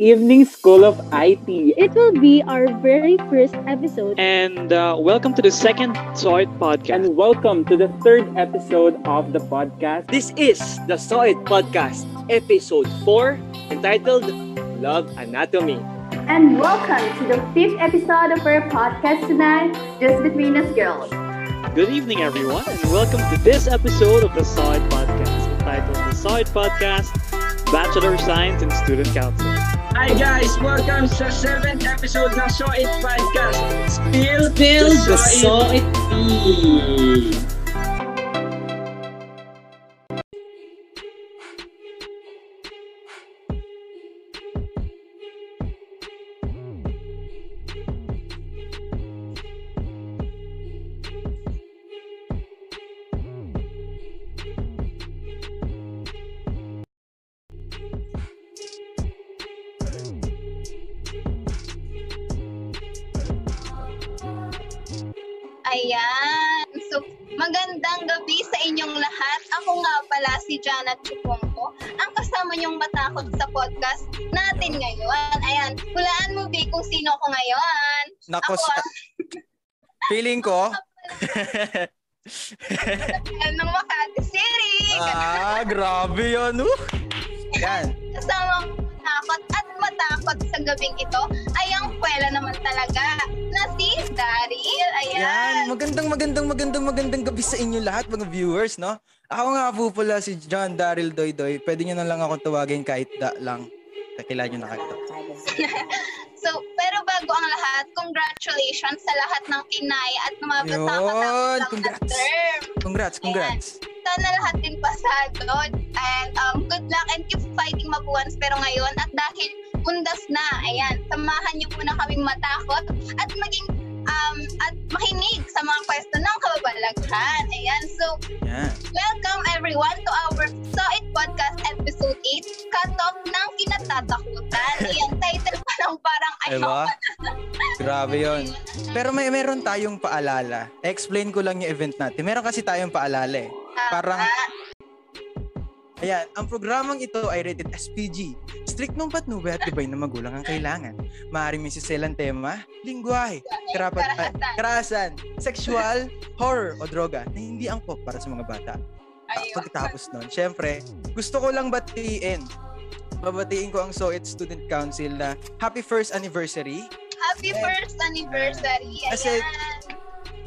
Evening School of IT. It will be our very first episode. And uh, welcome to the second Soit podcast. And welcome to the third episode of the podcast. This is the Saw It Podcast, episode 4, entitled Love Anatomy. And welcome to the fifth episode of our podcast tonight, Just Between Us Girls. Good evening, everyone, and welcome to this episode of the Saw It Podcast, entitled the Saw It Podcast, Bachelor of Science and Student Council. Hi guys! Welcome sa 7th episode ng Saw It Podcast. Spill, Spill the Saw Saw It Tea. Chupongko, ang kasama niyong matakot sa podcast natin ngayon. Ayan, hulaan mo, Bi, kung sino ko ngayon. Nako, Ako sa- feeling ko, ang ng Makati City. ah, grabe. Uh. Yan. Kasama ko matakot at matakot sa gabing ito ay ang kwela naman talaga na si Daryl. Ayan. Yan. Magandang, magandang, magandang, magandang gabi sa inyo lahat, mga viewers, no? Ako nga po pala si John Daryl Doy Doy. Pwede nyo na lang akong tawagin kahit da lang. Kakilala nyo na kayo. So, pero bago ang lahat, congratulations sa lahat ng kinaya at Yun, kasama ng congrats. term. Congrats, congrats. Sana lahat din pasado. And um, good luck and keep fighting mabuwans. Pero ngayon, at dahil undas na, ayan, samahan niyo muna kaming matakot at maging um, at makinig sa mga pwesto ng kababalaghan. Ayan, so Yan. welcome everyone to our So It Podcast Episode 8, Cut-Off ng Kinatatakutan. Ayan, title pa lang parang ayaw Diba? na. Grabe yon. Pero may meron tayong paalala. Explain ko lang yung event natin. Meron kasi tayong paalala eh. Parang Ayan, ang programang ito ay rated SPG. Strict nung patnubay at gabay na magulang ang kailangan. Maaaring may siselang tema, lingwahe, karapat, ah, karahasan, sexual, horror o droga na hindi angkop para sa mga bata. At Ayun. pagkatapos nun, syempre, gusto ko lang batiin. Babatiin ko ang So It Student Council na happy first anniversary. Happy first anniversary. Ayan. Kasi-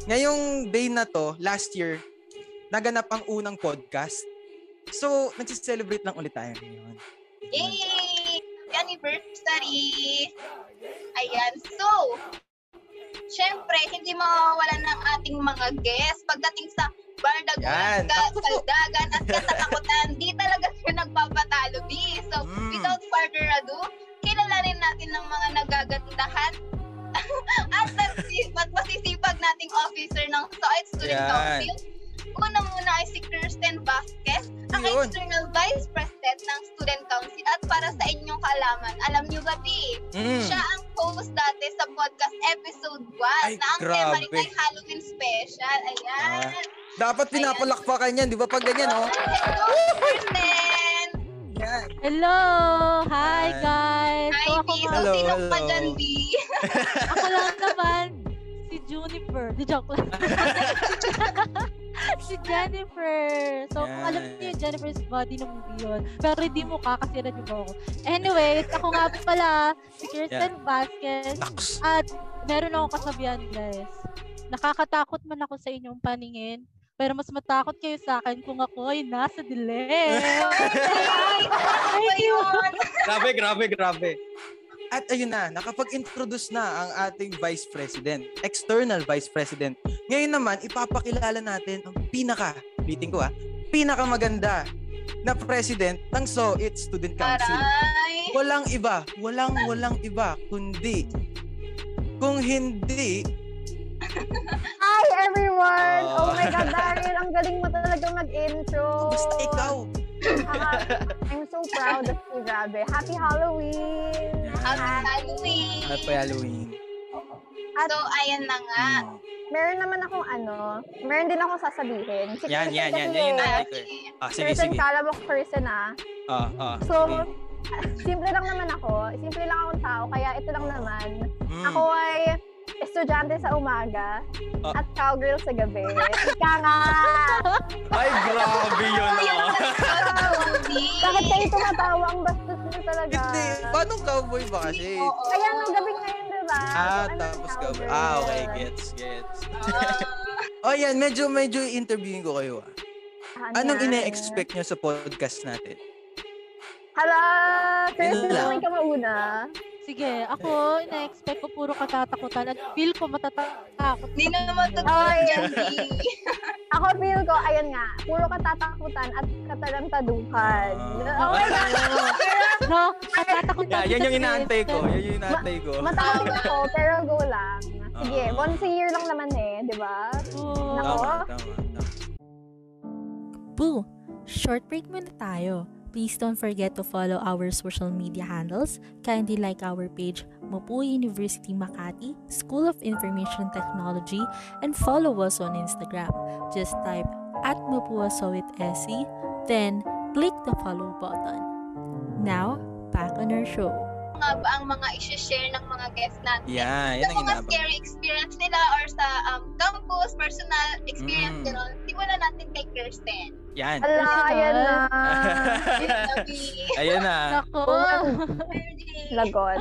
Ngayong day na to, last year, naganap ang unang podcast. So, nagsiselebrate lang ulit tayo ngayon. Yay! Happy anniversary! Ayan. So, syempre, hindi mawawala ng ating mga guests pagdating sa bardagulan, ka- kaldagan at katatakutan. Di talaga sila nagpapatalo, B. So, Mm. without further ado, kilalanin natin ng mga nagagandahan at, masisipag nating officer ng SOET Student Yan. Council. Una muna ay si Kirsten Vasquez, ang Yun. External Vice President ng Student Council. At para sa inyong kaalaman, alam nyo ba, Bi, Mm. siya ang host dati sa podcast episode 1 Ay, na ang tema rin grabe. ay Halloween Special. Ayan. Dapat pinapalakpakan yan, di ba? Pag ganyan, oh. Hello, Kirsten! Yan. Hello! Hi, Hi. guys! Hi, So, B. So, Hello, sino pa dyan, B? ako lang naman, Juniper. Di joke lang. si Jennifer. So, kung alam niyo yung Jennifer's body ng movie yun. Pero hindi mo kasi na mo ako. Anyways, ako nga pala, si Kirsten Vasquez. Naks. At meron akong kasabihan, guys. Nakakatakot man ako sa inyong paningin. Pero mas matakot kayo sa akin kung ako ay nasa dilim. Thank you. Grabe, grabe, grabe. At ayun na, nakapag-introduce na ang ating Vice President, external Vice President. Ngayon naman, ipapakilala natin ang pinaka, ulitin ko ah, pinakamaganda na President ng So It Student Council. Aray. Walang iba, walang walang iba, kundi kung hindi Hi everyone! Oh. Oh, my God, Daryl, ang galing mo talaga mag-intro. basta ikaw. I'm so proud of you, grabe. Happy Halloween! Happy Halloween! Happy Halloween. At- So, ayan na nga. Mm. meron naman akong ano, meron din akong sasabihin. Si Yan, yan, yan. Yan eh, narinig ko eh. Ah, sige, Kirsten, sige. kala mo person ah. Ah, ah, So, sige. simple lang naman ako. Simple lang akong tao, kaya ito lang naman. Mm. Ako ay estudyante sa umaga Ah. at cowgirl sa gabi. Ika nga! Ay, grabe yun ah. Bakit kayo tumatawa? Ang bastos niyo talaga. Hindi, paano cowboy ba kasi? Kaya nung gabi ngayon, diba? Ah, Ano, tapos cowboy. cowgirl. Ah, okay, gets, gets. oh, yan, medyo, medyo interviewin ko kayo ah. Ano Anong yan? ine-expect nyo sa podcast natin? Hala! Seriously ka mauna. Sige, ako, ina-expect ko puro katatakutan at feel ko matatakot. Hindi na naman totoo Ay. yan. Ako feel ko, ayun nga, puro katatakutan at katarantaduhan. Ah. Oh my God! No, katatakutan. Yeah, yan yung inaantay ko. Kristen. Yan yung inaantay ko. Matakot ako, pero go lang. Sige, Ah. once a year lang naman eh, di ba? Oo. Nako. Tama, tama, tama. Boo! Short break muna tayo. Please don't forget to follow our social media handles. Kindly like our page, Mapui University Makati, School of Information Technology, and follow us on Instagram. Just type at Mapuasowit.se, then click the follow button. Now, back on our show. Mga ba ang mga i-share ng mga guests natin? Yan, yan Sa ang mga inabang. scary experience nila or sa um, campus, personal experience, Mm. gano'n. Simulan natin kay Kirsten. Yan. Ala, ayan na. Ayan na. Nako. Lagot.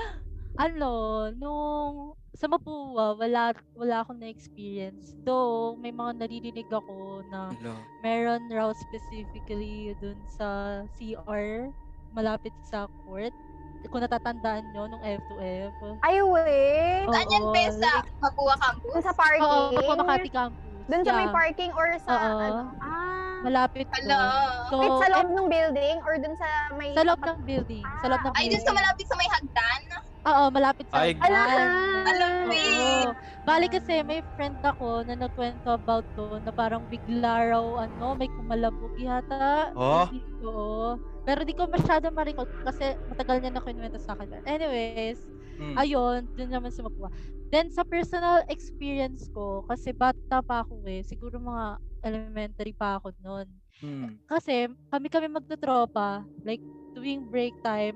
ano, nung sa Mapua, wala, wala akong na-experience. Though, may mga naririnig ako na Hello. meron raw specifically dun sa CR, malapit sa court. Kung natatandaan nyo, nung F2F. Ay, wait. Oo, Saan yan, Bes? Sa like- Mapua Campus? Dun sa parking. Oo, Mapua Makati Campus. Dun sa may Yeah. parking or sa Oo. ano? Ah. Malapit Hello. doon. So, Wait, sa loob ng building or dun sa may... sa loob ng building. Sa loob ng Ay, building. dun sa malapit sa may hagdan? Oo, malapit sa Ay, hagdan. Mo Oo. Bali kasi may friend ako na nagkwento about to na parang bigla raw ano, may kumalabog yata. Oh? Oo. Pero di ko masyado ma-recall kasi matagal niya na kinuwento sa akin. Anyways, Mm. ayun, dun naman sa Mapua. Then sa personal experience ko, kasi bata pa ako eh, siguro mga elementary pa ako noon. Mm. Kasi kami-kami magtotropa, like tuwing break time,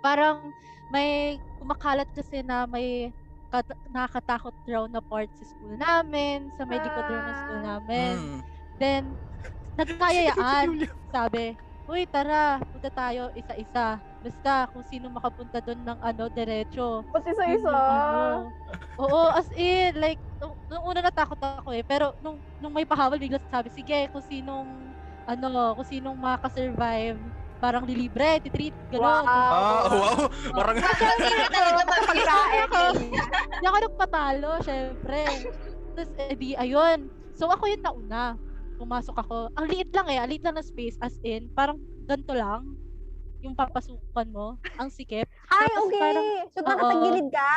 parang may kumakalat kasi na may kat- nakakatakot raw na part sa school namin, sa may likod raw school namin. Mm. Then, nagkayayaan, sabi, Uy, tara, punta tayo isa-isa. Basta kung sino makapunta doon ng ano, diretso. Yun isa-isa? ano. Oo, as in, like, nung, nung una natakot ako eh. Pero nung, nung may pahawal, bigla sabi, sige, kung sinong, ano, kung sinong makaka-survive, parang lilibre, titreat, gano'n. Ah, wow. Parang... Hindi. Hindi ako nagpatalo, syempre. Tapos, eh di, ayun. So, ako yung nauna. Pumasok ako. Ang liit lang eh. Ang liit lang na space. As in, parang ganito lang. Yung papasukan mo. Ang sikip. Ay, Tapos okay. parang- so, nakatagilid ka.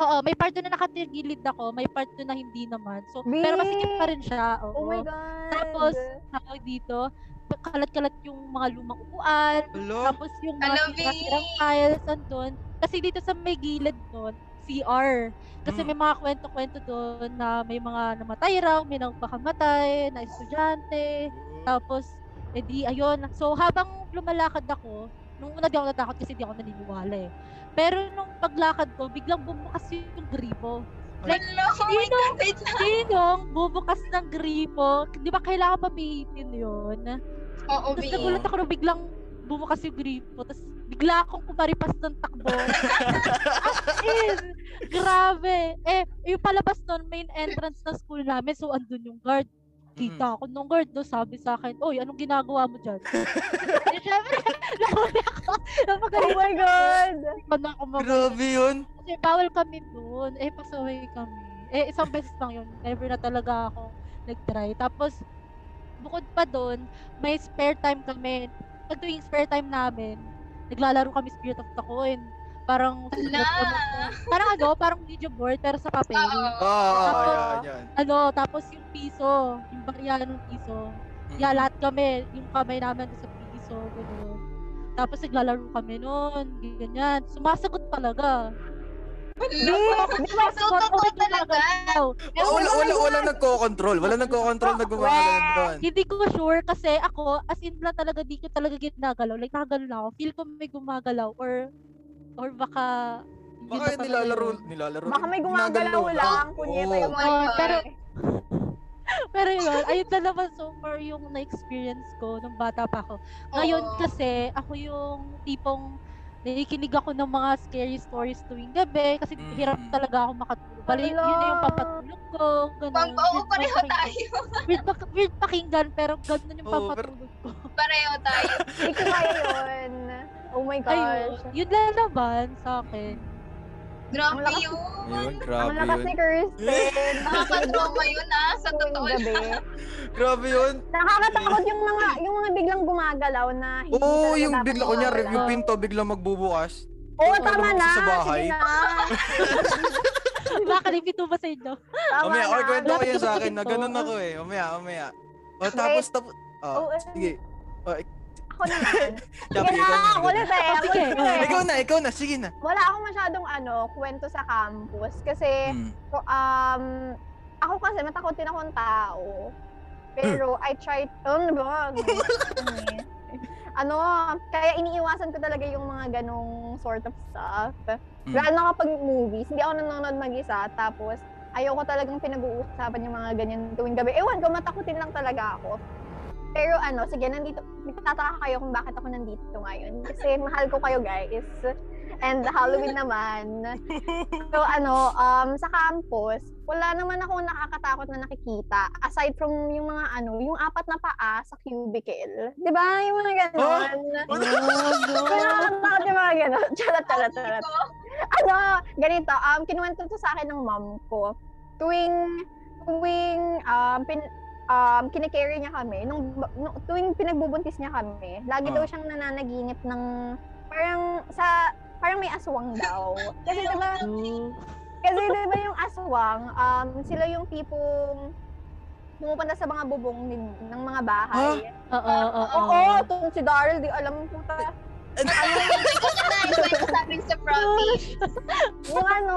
Oo, may part doon na nakatigilid ako. May part doon na hindi naman. So, pero masikip pa rin siya. Oo. Oh my God. Tapos, tawag dito, kalat-kalat yung mga lumang upuan. Hello? Tapos yung mga sirang tiles andun. Kasi dito sa may gilid nun, CR. Kasi Mm. may mga kwento-kwento doon na may mga namatay raw, may nagpakamatay, na estudyante. Tapos, edi ayun. So, habang lumalakad ako, nung una di ako natakot kasi di ako naniniwala eh. Pero nung paglakad ko, biglang bumukas yung gripo. Like, Hello, oh my sino, God, wait lang. sinong bubukas ng gripo? Di ba kailangan papihitin yun? Oo, Tapos V. nagulat ako na biglang bumukas yung gripo. Tapos bigla akong kumaripas ng takbo. As in, grabe. Eh, yung palabas nun, main entrance ng school namin. So, andun yung guard. Kita ako nung guard, no, sabi sa akin, Oy, anong ginagawa mo dyan? eh, syempre, nakuli ako. Oh my God. Paano ako mag- Grabe yun. Kasi bawal kami doon. Eh, pasaway kami. Eh, isang beses lang yun. Never na talaga ako nag-try. Tapos, bukod pa doon, may spare time kami. Pag tuwing spare time namin, naglalaro kami Spirit of the Coin. Parang, Ala. parang ano, parang video board, pero sa papel. Oo, oh, Tapos, yan, yan. Ano, tapos yung piso, yung barya ng piso. Yeah, lahat kami, yung kamay namin sa piso, gano'n. Tapos naglalaro kami noon, ganyan. Sumasagot talaga. Di, di ba? So, totoo talaga. Wala, wala, wala nagko-control. Wala nagko-control na gumagalaw doon. Hindi ko sure kasi ako, as in lang talaga, di ko talaga ginagalaw. Like, nakagalaw na ako. Feel ko may gumagalaw or or baka yun Baka talaga nilalaro, yun. nilalaro. Baka may gumagalaw lang. Punyeta yung mga pero pero yun, ayun na naman so far yung na-experience ko nung bata pa ako. Ngayon kasi, ako yung tipong nakikinig ako ng mga scary stories tuwing gabi kasi Mm. hirap talaga ako makatulog. Bali, yun na yung papatulog ko. Ganun. Pang oo, pareho tayo. Weird, pak- weird pakinggan, pero ganun yung pero- papatulog ko. Pareho tayo. Hindi ko kaya yun. Oh my Ayun, gosh. yun lang naman sa akin. Grabe yun. Ayun, Ang grabe lakas yun. ni Kirsten. Nakaka-trauma yun ah, sa totoo lang. gabi. Grabe yun. Nakakatakot yung mga yung mga biglang gumagalaw na hindi Oo, talaga yung dapat bigla, kunyari, mawala. yung pinto biglang magbubukas. Oo, Ano tama naman na. sa bahay? Sige na. Nakalipito ba sa inyo? Tama na. okay, kwento ko ko sa akin na ganun ako eh. Mamaya, mamaya. O, tapos, tapos, Oh, oh, eh. sige. Oh, ik- Ako naman. Sige na, na. ako ulit eh. Ako Sige. eh. Ikaw na, ikaw na, sige na. Wala akong masyadong ano, kwento sa campus. Kasi, Hmm. um, ako kasi matakotin akong tao. Pero I tried, ano ba? ano, kaya iniiwasan ko talaga yung mga ganong sort of stuff. Mm. Lalo na kapag movies, hindi ako nanonood mag-isa, tapos ayoko talagang pinag-uusapan yung mga ganyan tuwing gabi. Ewan ko, matakutin lang talaga ako. Pero ano, sige, nandito, nagtataka kayo kung bakit ako nandito ngayon. Kasi mahal ko kayo guys. And Halloween naman. So ano, um, sa campus, wala naman akong nakakatakot na nakikita. Aside from yung mga ano, yung apat na paa sa cubicle. Di ba? Yung mga ganon. Oh, nakakatakot yung mga ganon. Charot, charot, charot. Ano, ganito, um, kinuwento to sa akin ng mom ko. Tuwing, tuwing, um, pin, um, kinicarry niya kami, nung, nung, tuwing pinagbubuntis niya kami, lagi Ah. daw siyang nananaginip ng, parang, sa, parang may aswang daw. Kasi diba, kasi diba yung aswang, um, sila yung tipong, pumupunta sa mga bubong din, ng mga bahay. Oo, oo, oo. Oo, tong si Daryl, di alam ko ta. Ano ko siya na ikwento sa province. yung ano,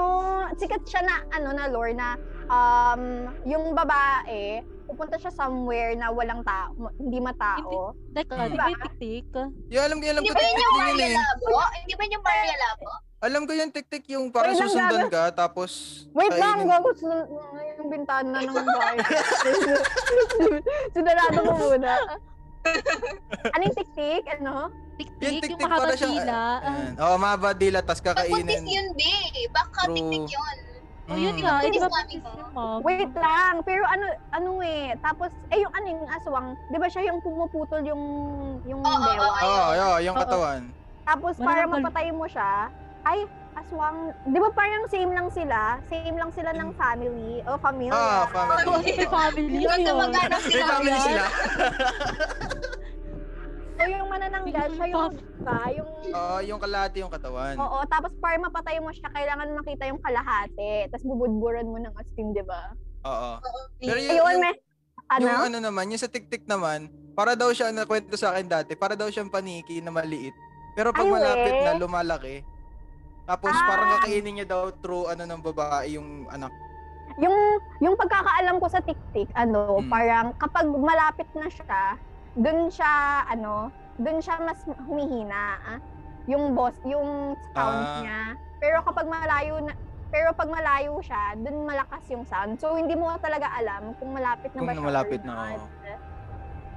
sikat siya na, ano, na lore na, um, yung babae, pupunta siya somewhere na walang tao, hindi matao. Teka, Hmm. di ba yung tik-tik? Yung alam ko, alam Hindi ko, tik-tik yung yun Maria eh. Labo? Hindi ba yun yung Maria Labo? Alam ko yung tik-tik yung Wait lang, susundan ka, tapos... Wait lang, gago, sun- yung bintana ng bahay. Sinarado mo muna. Anong tik-tik? Ano? Yung Tik-tik, yung tik-tik mahaba para siyang... dila. Oo, oh, mahaba dila, tas Pagpuntis kakainin. yun, di. Baka tiktik yun. Oh, yun Mm. nga. Eh, di ba yung? Wait lang, pero ano, ano eh, tapos, eh yung ano yung aswang, di ba siya yung pumuputol yung, yung oo, dewa? Oo, oh, oh, yung Oo. katawan. Tapos Wala para mapatay mo siya, ay, aswang, di ba parang same lang sila? Same lang sila ng family, o family. Ah, Oo, family. may family Huwag yun. ka maghanap May sila. family sila. O yung manananggal, siya yung, ba, yung, Oo, yung kalahati yung katawan. oo, tapos para mapatay mo siya, kailangan makita yung kalahati, tapos bubudburan mo ng asin, di ba? Oo. Pero yung, Ayun, yung, may, ano? yung ano naman, yung sa tik-tik naman, para daw siya, nakwento sa akin dati, para daw siyang paniki na maliit. Pero pag Ay, malapit we. na, lumalaki. Tapos Ah. parang kakainin niya daw through ano ng babae yung anak. yung yung pagkakaalam ko sa TikTok, ano, Hmm. parang kapag malapit na siya, dun siya ano, dun siya mas humihina. ah. Yung boss, yung sound Ah. niya. Pero kapag malayo na pero pag malayo siya, dun malakas yung sound. So hindi mo talaga alam kung malapit na Kung ba siya malapit or na, not. oo.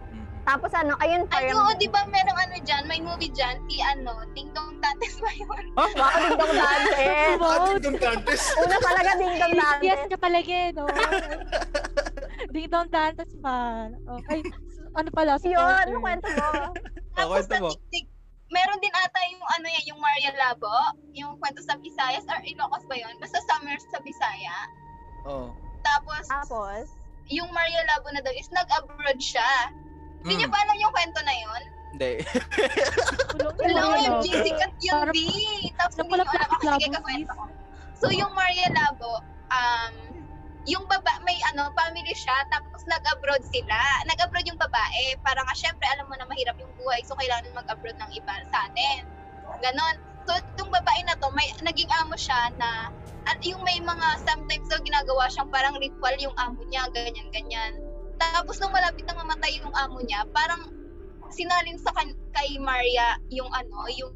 Mm. Tapos ano, ayun Ay, parang oo, di ba merong ano dyan, may movie dyan, si ano, Ding Dong Dantes ba yun? Wow, Ding Dong Dantes. Wow. Yung contest. Una talaga Ding Dong Yes Dantes. ka talaga eh, no? Ding Dong Dantes fan. Okay. Ano pala? Yun, supporter. ano kwento mo? Tapos kwento sa mo. TikTok, meron din ata yung ano yan, yung Maria Labo, yung kwento sa Visayas, or Ilocos ba yun? Basta summer sa Bisaya. Oo. Tapos, Tapos, yung Maria Labo na daw is nag-abroad siya. Hindi Mm. pa alam yung kwento na yun? Hindi. Hello, kulong- OMG, sikat yun, B. Tapos hindi ko alam. Labo, Sige, kakwento ko. So, yung Maria Labo, um, yung baba, may ano, family siya, tapos nag-abroad sila. Nag-abroad yung babae. Para nga, syempre, alam mo na mahirap yung buhay, so kailangan mag-abroad ng iba sa atin. Ganon. So, yung babae na to, may naging amo siya na at yung may mga sometimes daw ginagawa siyang parang ritual yung amo niya, ganyan, ganyan. Tapos nung malapit na mamatay yung amo niya, parang sinalin sa kan- kay Maria yung ano, yung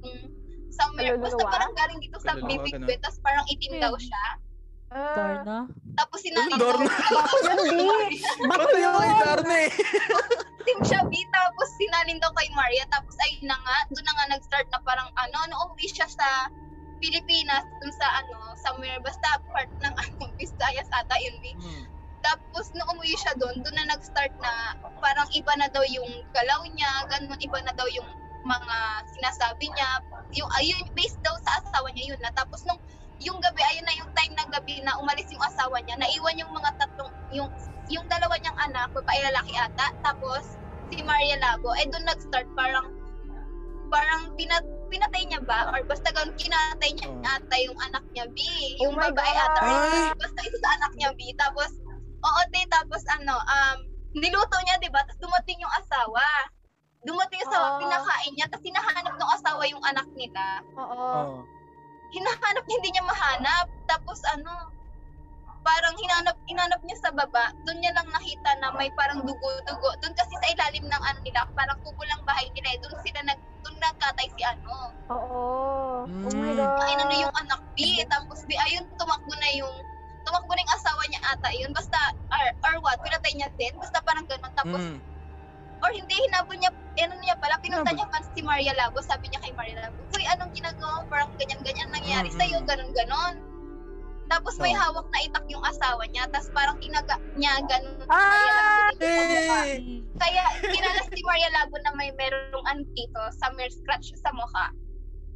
somewhere, basta parang galing dito sa bibig ko, tapos parang itim daw siya. Ah, Darna. Tapos sinalin Ano, Dorna? Bato yun. Bato. Darna eh. siya, B, tapos sinalin daw kay Maria, tapos ayun na nga, doon na nga nag-start na parang ano, ano, umuwi siya sa Pilipinas, dun sa ano, somewhere, basta part ng ano, Visayas ata yun, B. Hmm. Tapos nung umuwi siya doon, doon na nag-start na parang iba na daw yung galaw niya, ganun, iba na daw yung mga sinasabi niya. Yung ayun based daw sa asawa niya yun na. Tapos nung yung gabi, ayun na yung time ng gabi na umalis yung asawa niya, naiwan yung mga tatlong yung yung dalawa niyang anak, babae lalaki ata, tapos si Maria Lago, eh doon nag-start parang parang pinat pinatay niya ba? Or basta ganun, kinatay niya Oh. ata yung anak niya, B. Oh Yung my babae God. ata. Ay! Basta isa sa anak niya, B. Tapos, oo, te, tapos ano, um, niluto niya, di ba? Tapos dumating yung asawa. Dumating yung asawa, Oo. pinakain niya, tapos hinahanap ng asawa yung anak nila. Oo. Oo. Hinahanap niya, hindi niya mahanap. Tapos ano, parang hinanap, hinanap niya sa baba, doon niya lang nakita na may parang dugo-dugo. Doon kasi sa ilalim ng ano nila, parang kubo lang bahay nila, eh. doon sila nag, doon nagkatay si ano. Oo. Oh my Mm. God. Ay, ano yung anak B, tapos B, ayun, tumakbo na yung, tumakbo na yung asawa niya ata yun, basta, or, or what, pinatay niya din, basta parang ganun, tapos, Hmm. Or hindi, hinabon niya, ano niya pala, pinunta niya pa si Maria Lago, sabi niya kay Maria Lago, Uy, anong ginagawa mo? Parang ganyan-ganyan nangyari Mm, sa'yo, ganun-ganon. Tapos may Oh. hawak na itak yung asawa niya, tapos parang kinaga niya ganun. si Ah! Eh! Kaya kilala si Maria Lago na may merong dito, summer scratch sa mukha.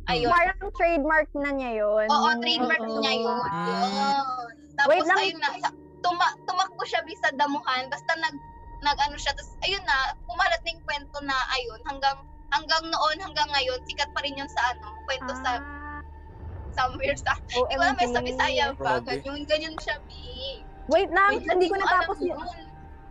Ayun. Parang trademark na niya yun. Oo, trademark Oo. niya yun. Yun. Tapos Wait lang. ayun na, sa- tuma, tumakbo siya bis sa damuhan, basta nag, nag ano siya, tapos ayun na, kumalat na yung kwento na ayun, hanggang, hanggang noon, hanggang ngayon, sikat pa rin yun sa ano, kwento sa Ah, somewhere sa, OMG. di ko alam, may sa Bisaya pa, Grabe. ganyan, ganyan siya, B. Wait lang, Wait, hindi ko natapos yun. yung...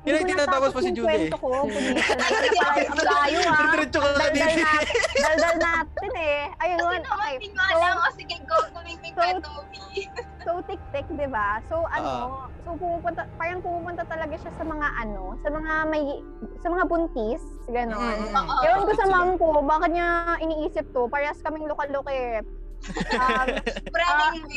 Hindi na tinatapos pa si Julie. kwento ko. Na tayo. Ang layo ah. Diretso ka Daldal kanina. natin, daldal natin eh. Ayun, okay. hindi mo alam, o sige, go, tuloy So- kwento mo. So, tik-tik, di ba? So, ano, Ah. so pumupunta, parang pumupunta talaga siya sa mga ano, sa mga may, sa mga buntis, gano'n. Mm. Ewan ko sa mom ko, bakit niya iniisip to? Parehas kaming lokal-lokep. Um, Praning, B.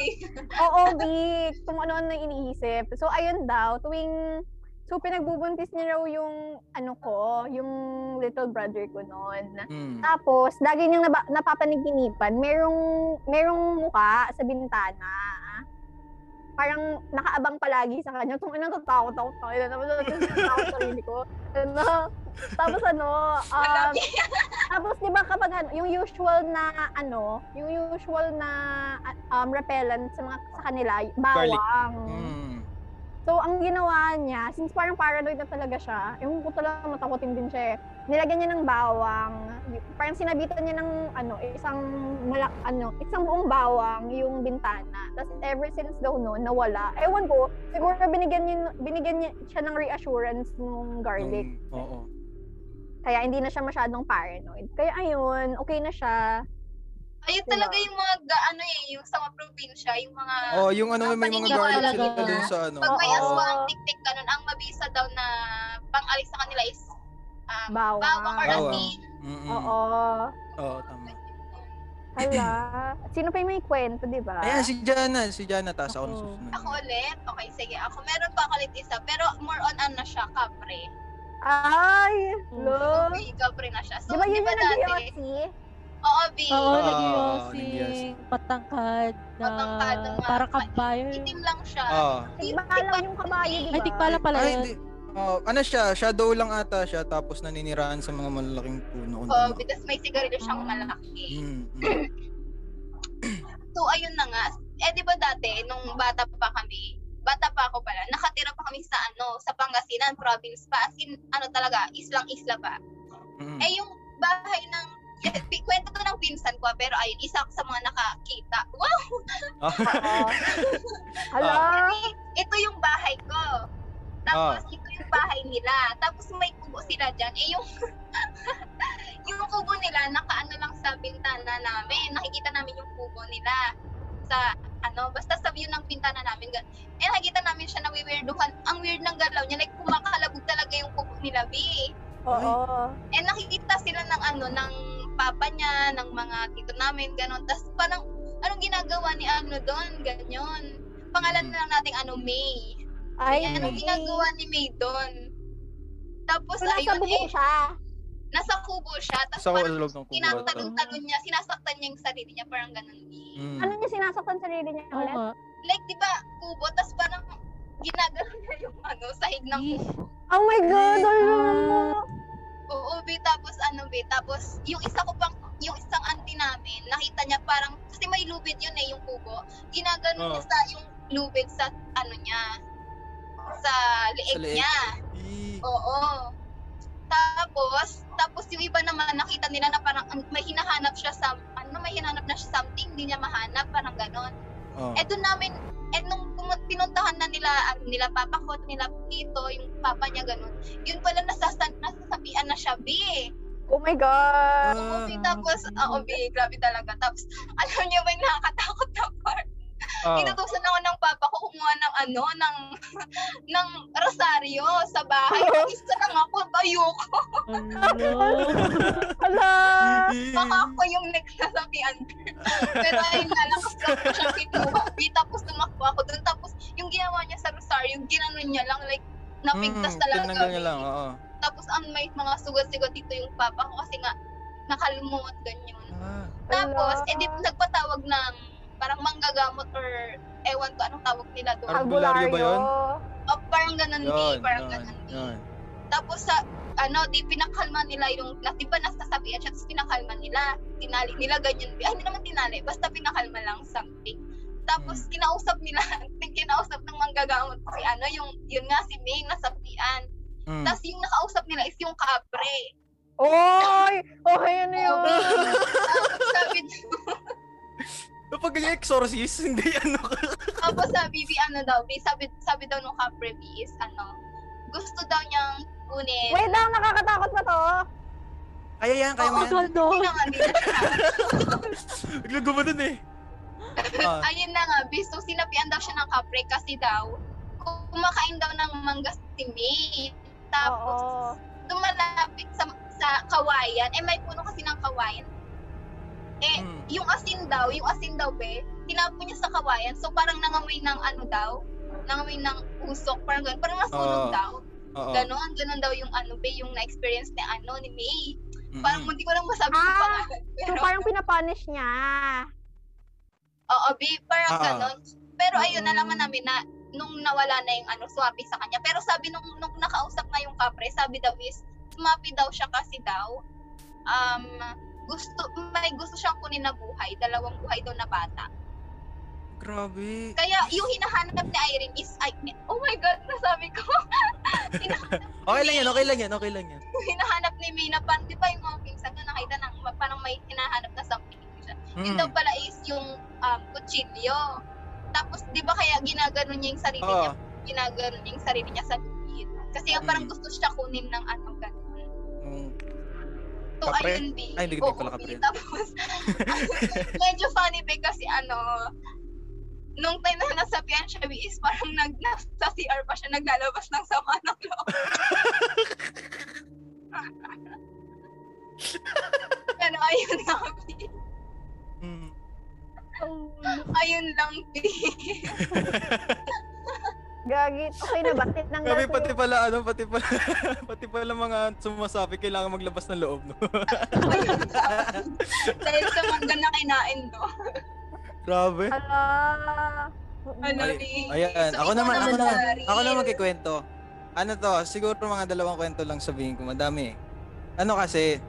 Oo, Vic. Kung ano na iniisip. So, ayun daw, tuwing... So, pinagbubuntis niya raw yung, ano ko, yung little brother ko noon. Hmm. Tapos, lagi niyang naba, napapaniginipan, merong, merong muka sa bintana. Parang nakaabang palagi sa kanya. Kung anong tatakot ako sa kanya. Tapos, natatakot sa sarili ko. Ano, tapos ano, um, tapos di ba kapag ano, yung usual na ano, yung usual na um, repellent sa mga sa kanila, bawang. Hmm. So, ang ginawa niya, since parang paranoid na talaga siya, yung ko talaga matakotin din siya eh. Nilagyan niya ng bawang, parang sinabitan niya ng ano, isang malak, ano, isang buong bawang yung bintana. Tapos ever since daw noon, nawala. Ewan ko, siguro binigyan niya, binigyan niya siya ng reassurance nung garlic. Hmm, Oo. Kaya hindi na siya masyadong paranoid. Kaya ayun, okay na siya. Ayun Diba? talaga yung mga, ga- ano eh, yung sa mga probinsya, yung mga, Oh, yung ano, may mga garlic talaga. sila dun sa ano. pag may Oo. aswang, tik-tik, ganun, ang mabisa daw na pang-alis sa kanila is um, Bawang. bawang or asin. Oo. Oo, tama. Hala. Sino pa yung may kwento, di ba? Ayan, si Jana. Si Jana, taas ako ng Ako. susunod. Ako ulit? Okay, sige. Ako meron pa ako ulit isa, pero more on ano siya, kapre. Ay! Lo! Okay, kapre na siya. So, Di ba yun di ba yung dati? Oo, B. Oo, Ah, nag-yossing, nag-yossing. patangkad, na Patangkad na mga- parang kabayo. Itim lang siya. Ah. Tigbalang yung kabayo, di ba? Ay, tikpala pala Ay, yun. hindi. Oh, ano siya, shadow lang ata siya tapos naninirahan sa mga malalaking puno. kung Oh, tama. because may sigarilyo siyang malaki. Mm, mm. So, ayun na nga. Eh, di ba dati, nung bata pa kami, bata pa ako pala, nakatira pa kami sa ano, sa Pangasinan, province pa. As in, ano talaga, islang-isla pa. Mm. Eh, yung bahay ng, pi- kwento to ng pinsan ko, pero ayun, isa ako sa mga nakakita. Wow! Ah, Hala! Kasi, ito yung bahay ko. Tapos, ito yung bahay nila. Tapos, may kubo sila dyan. Eh, yung, yung kubo nila, nakaano lang sa bintana namin. Nakikita namin yung kubo nila. Sa, ano, basta sa yun ng pintana namin. Gan- eh, nakikita namin siya na weirduhan. Ang weird ng galaw niya, like kumakalabog talaga yung kuko nila, B. Oo. Eh, nakikita sila ng ano, ng papa niya, ng mga tito namin, ganon. Tapos parang, anong ginagawa ni ano doon? Ganyan. Pangalan na lang natin, ano, May. Ay, Ay, anong May. ginagawa ni May doon? Tapos, So, nasa ayun, buko eh, siya. nasa kubo siya. Tapos Sa parang loob ng kubo. tinatalon-talon niya, sinasaktan niya yung sarili niya, parang ganun. Mm. Ano niya sinasaktan sarili niya Oo ulit? nga. Like, di ba, kubo, tapos parang ginagano niya yung ano, sahig ng kubo. Oh my God! Ano naman mo? Oo, be, tapos ano, be, tapos yung isa ko pang, yung isang auntie namin, nakita niya parang, kasi may lubid yun eh, yung kubo. Ginagano Oh. niya sa, yung lubid sa, ano niya, sa leeg Sa leeg. niya. Oo. Tapos, tapos yung iba naman nakita nila na parang ang- may hinahanap siya sa, ano, may hinahanap na siya something, hindi niya mahanap, parang ganon. Oh. Eh doon namin, eh nung pinuntahan na nila, ano, nila papa ko, nila tito, yung papa niya ganon, yun pala nasasan, nasasabihan na siya, B. Oh my God! Oo, B. Tapos, oo, B, grabe talaga. Tapos, alam niyo ba yung nakakatakot na part? Ah. Inutusan ako ng papa ko kumuha ng ano, ng, ng rosaryo sa bahay. Isa lang ako, ayoko. Hala! Baka ako yung nagsasabihan. Pero ayun nga, lakas lang ko siyang kinuha. B, Tapos tumakbo ako doon. Tapos yung ginawa niya sa rosaryo, ginanon niya lang, like, napigtas Mm, talaga. tinanggal niya lang, oo. Tapos ang may mga sugat-sugat dito yung papa ko kasi nga, nakalumot ganyan. Ah. Tapos, edi nagpatawag ng parang manggagamot or ewan ko anong tawag nila doon. Albularyo ba yun? O, parang ganun Yun, di, parang yun, ganun di. yun. Tapos sa, ano, di pinakalma nila yung, na, di ba nasasabihan siya, tapos pinakalma nila, tinali nila ganyan, ay hindi naman tinali, basta pinakalma lang something. Tapos Hmm. kinausap nila, kinausap ng manggagamot si ano, yung, yun nga si May, nasabihan. Mm. Tapos yung nakausap nila is yung kapre. Oy! Okay, ano yun? Tapos sabi, Kapag yung exorcist, hindi ano ka. Tapos sabi, Bi, ano daw, Bi, sabi, sabi daw nung Capre B is, ano, gusto daw niyang kunin. Wait lang, nakakatakot ba to? Kaya yan, kaya mo Oo, yan. gano. Hindi na nga, na. Biglang eh. Ah. Ayun na nga, Bi, so sinapian daw siya ng Capre kasi daw, kumakain daw ng mangga si May. Tapos, Oo. dumalapit sa, sa kawayan, eh may puno kasi ng kawayan. Eh, Mm. yung asin daw, yung asin daw, be, tinapon niya sa kawayan. So, parang nangamoy ng ano daw, nangamoy ng usok, parang ganun, parang nasunog Oo. daw. Oo. Ganon, ganon daw yung ano, be, yung na-experience ni ano, ni May. Mm-mm. Parang hindi ko lang masabi yung Ah, pangalan. So, Pero, parang pinapunish niya. oo, be, parang Oo. ganon. Pero ayun, nalaman namin na nung nawala na yung ano, swapi sa kanya. Pero sabi nung, nung nakausap na yung kapre, sabi daw is, sumapi daw siya kasi daw, um, gusto, may gusto siyang kunin na buhay, dalawang buhay daw na bata. Grabe. Kaya yung hinahanap ni Irene is, ay, oh my God, nasabi ko. Okay lang yan, okay lang yan, okay lang yan. hinahanap ni May na parang, di ba yung mga pinsan ko nakita na parang may hinahanap na something siya. Yun Mm. daw pala is yung um, kutsilyo. Tapos, di ba kaya ginagano niya yung sarili Oo. niya, ginagano niya yung sarili niya sa lubid. Kasi nga parang Mm. gusto siya kunin ng ano, ganun. Mm. So, Kapre? ayun, B. Ay, hindi ko Oo, pala kapre. Tapos, medyo funny, B, kasi ano, nung time na nasabihan siya, is parang nag, nasa CR pa siya, naglalabas ng sama ng loob. Pero ayun lang, B. Mm. Ayun lang, B. Gagi. Okay na ba? Tinanggal Grabe, ko pati pala, ano, pati pala, pati pala mga sumasabi, kailangan maglabas ng loob, no? Dahil sa mangga na kinain do. Grabe. Ala. Ano, Ay, ayan, So, ako naman, ako naman, ako naman magkikwento. Ano to, siguro mga dalawang kwento lang sabihin ko, madami. Ano kasi,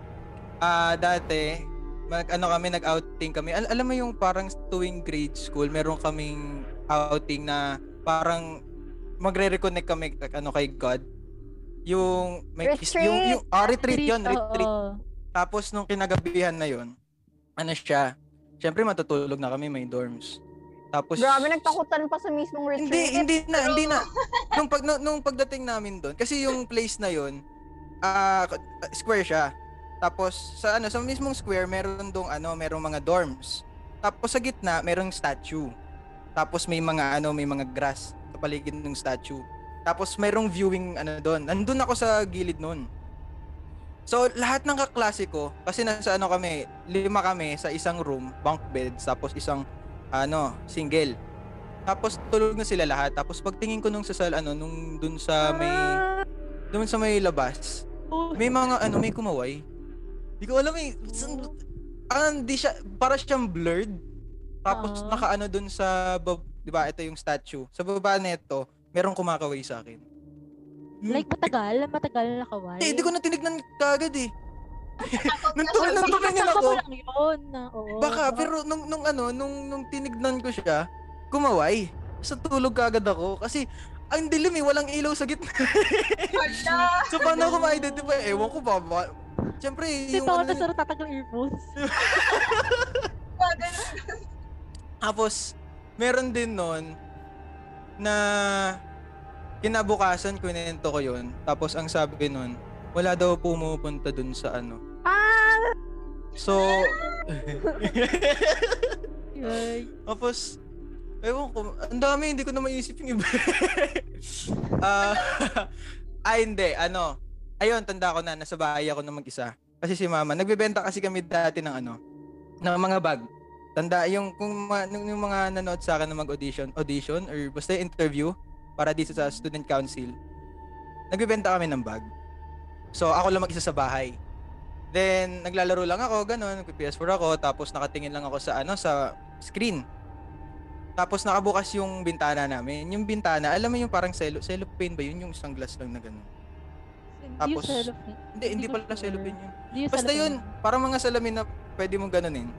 ah dati, mag, ano kami, nag-outing kami. Al- alam mo yung parang tuwing grade school, meron kaming outing na parang magre-reconnect kami ano kay God. Yung may kiss, yung yung ah, retreat retreat. oo. Tapos nung kinagabihan na yun, ano siya, syempre matutulog na kami, may dorms. Tapos Grabe, nagtakutan pa sa mismong retreat. hindi, hindi na, hindi na. Nung pag nung, nung pagdating namin doon, kasi yung place na yun, ah square siya. Tapos sa ano, sa mismong square meron dong ano, merong mga dorms. Tapos sa gitna merong statue. Tapos may mga ano, may mga grass paligid ng statue. Tapos mayroong viewing ano doon. Nandun ako sa gilid noon. So, lahat ng kaklase ko, kasi nasa ano kami, lima kami sa isang room, bunk beds, tapos isang, ano, single. Tapos tulog na sila lahat. Tapos pagtingin ko nung sa sal, ano, nung dun sa may, dun sa may labas, may mga, ano, may kumaway. Di ko alam eh, san- ah, hindi siya, para siyang blurred. Tapos Ah. nakaano dun sa, bab- di ba, ito yung statue. Sa baba nito, merong kumakaway sa akin. Like, matagal? Matagal na kaway? Eh, hindi ko na tinignan kagad eh. nung, Ako, tu- nung Baka tumingin kasama ako, lang yun. na, Oo. baka, pero nung, nung ano, nung, nung tinignan ko siya, kumaway. Sa tulog kagad ako. Kasi, ang dilim eh, walang ilaw sa gitna. So, paano ako ma-identify? Ewan ko ba, ba? Siyempre, yung tawa ano, na sarap tatagal earphones. Tapos, meron din nun na kinabukasan kwento ko yun. Tapos ang sabi nun, wala daw pumupunta dun sa ano. Ah! So, tapos, ewan ko, ang dami, hindi ko na maisip yung iba. Ah, ay, hindi, ano, ayun, tanda ko na, nasa bahay ako na mag-isa. Kasi si mama, nagbebenta kasi kami dati ng ano, ng mga bag. Tanda, yung, kung ma, yung, yung mga nanood sa akin na mag-audition, audition, or basta yung interview, para dito sa student council, nagbebenta kami ng bag. So, ako lang mag-isa sa bahay. Then, naglalaro lang ako, ganun, nag-PS4 ako, tapos nakatingin lang ako sa, ano, sa screen. Tapos nakabukas yung bintana namin. Yung bintana, alam mo yung parang cello, cellophane ba yun? Yung isang glass lang na ganun. Hindi Tapos. Hindi, hindi ko pala cellophane yun. Hindi Basta yun, parang mga salamin na pwede mong ganunin.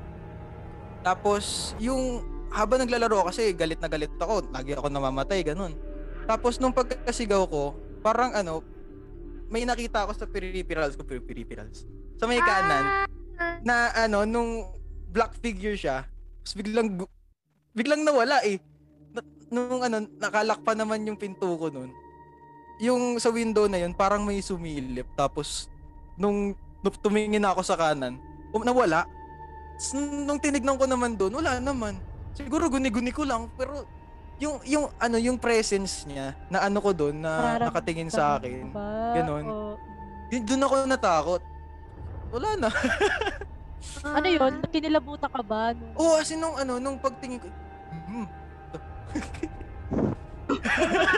Tapos, yung habang naglalaro kasi galit na galit ako, lagi ako namamatay, ganun. Tapos nung pagkasigaw ko, parang ano, may nakita ako sa peripherals ko, per- peripherals. Sa may kanan, na ano, nung black figure siya, tapos biglang, biglang nawala eh. Nung ano, nakalak pa naman yung pinto ko nun. Yung sa window na yun, parang may sumilip. Tapos, nung, nung tumingin ako sa kanan, um, nawala. Tapos, nung tinignan ko naman doon, wala naman. Siguro guni-guni ko lang, pero yung yung ano yung presence niya na ano ko doon na Nararamdaman nakatingin sa akin. ba? Ganon. O, Yun, doon ako natakot. Wala na. ano yun? Kinilabutan ka ba? Nung... Oo, oh, kasi nung ano, nung pagtingin ko, hmm,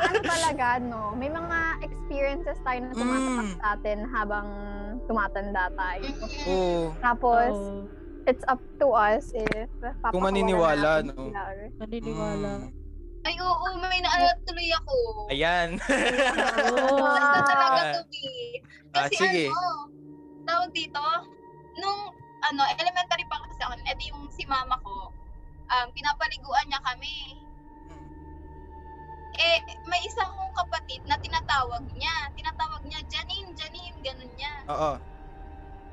ano talaga, no? May mga experiences tayo na tumatatak Mm. sa atin habang tumatanda tayo. oo. Tapos, Oo. It's up to us if papakawalan maniniwala, natin no? sila or- Naniniwala. Mm. Ay, oo, may naalala tuloy ako. Ayan. Oo. Basta talaga Ah. to be. Ah, Kasi sige. ano, tawag dito, nung ano, elementary pa kasi ako, ito yung si mama ko, um, pinapaliguan niya kami. Eh, may isa kong kapatid na tinatawag niya. Tinatawag niya, Janine, Janine, ganun niya. Oo.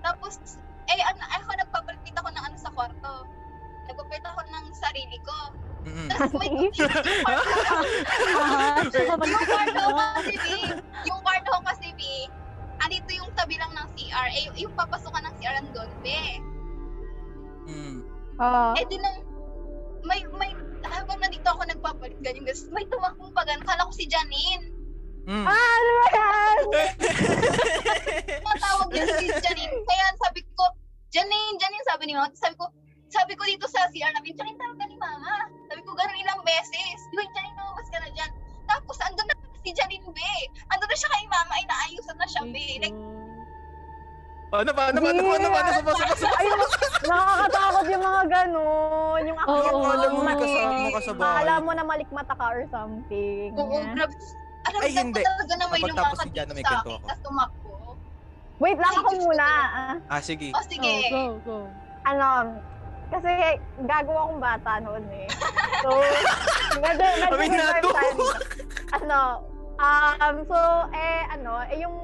Tapos, eh, ano, ako nagpapalit ako ng ano sa kwarto. Nagpapalit ako ng sarili ko. Mm-mm. Tapos may Ah, yung kwarto ko ka. kasi, B, yung kwarto ko kasi, B, andito yung tabi lang ng CR. Eh, yung papasukan ng CR andun, B. Mm. Oo. Eh, di nang, may, may, habang nandito ako nagpapalit ganyan, guys, may tumakbong pa ganun. Kala ko si Janine. Mm. Ah, ano ba yan? Matawag niya si Janine. Kaya sabi ko, Janine, Janine, sabi ni Mama. Sabi ko, sabi ko dito sa CR namin, Janine, tawag ka ni Mama. Sabi ko, ganun ilang beses. Yung Janine, lumabas ka na dyan. Tapos, andun na si Janine, be. Andun na siya kay Mama, ay naayusan na siya, be. Like, Paano, paano, paano, paano, paano, sa paano, sa Ay, nakakatakot yung mga ganon. Yung Oo, akala mo, oo, alam mo, may kasama ka sa bahay. Akala mo na malikmata ka or something. oo, grabe. Alam Ay, hindi. talaga na may lumakad si sa akin, ako. tapos tumakbo. Wait lang ako muna. ah. Ah, sige. O, sige. Oh, go, go. ano, kasi gagawa akong bata noon eh. So, medyo, medyo Amin na to. Ano, um, so, eh, ano, eh, yung,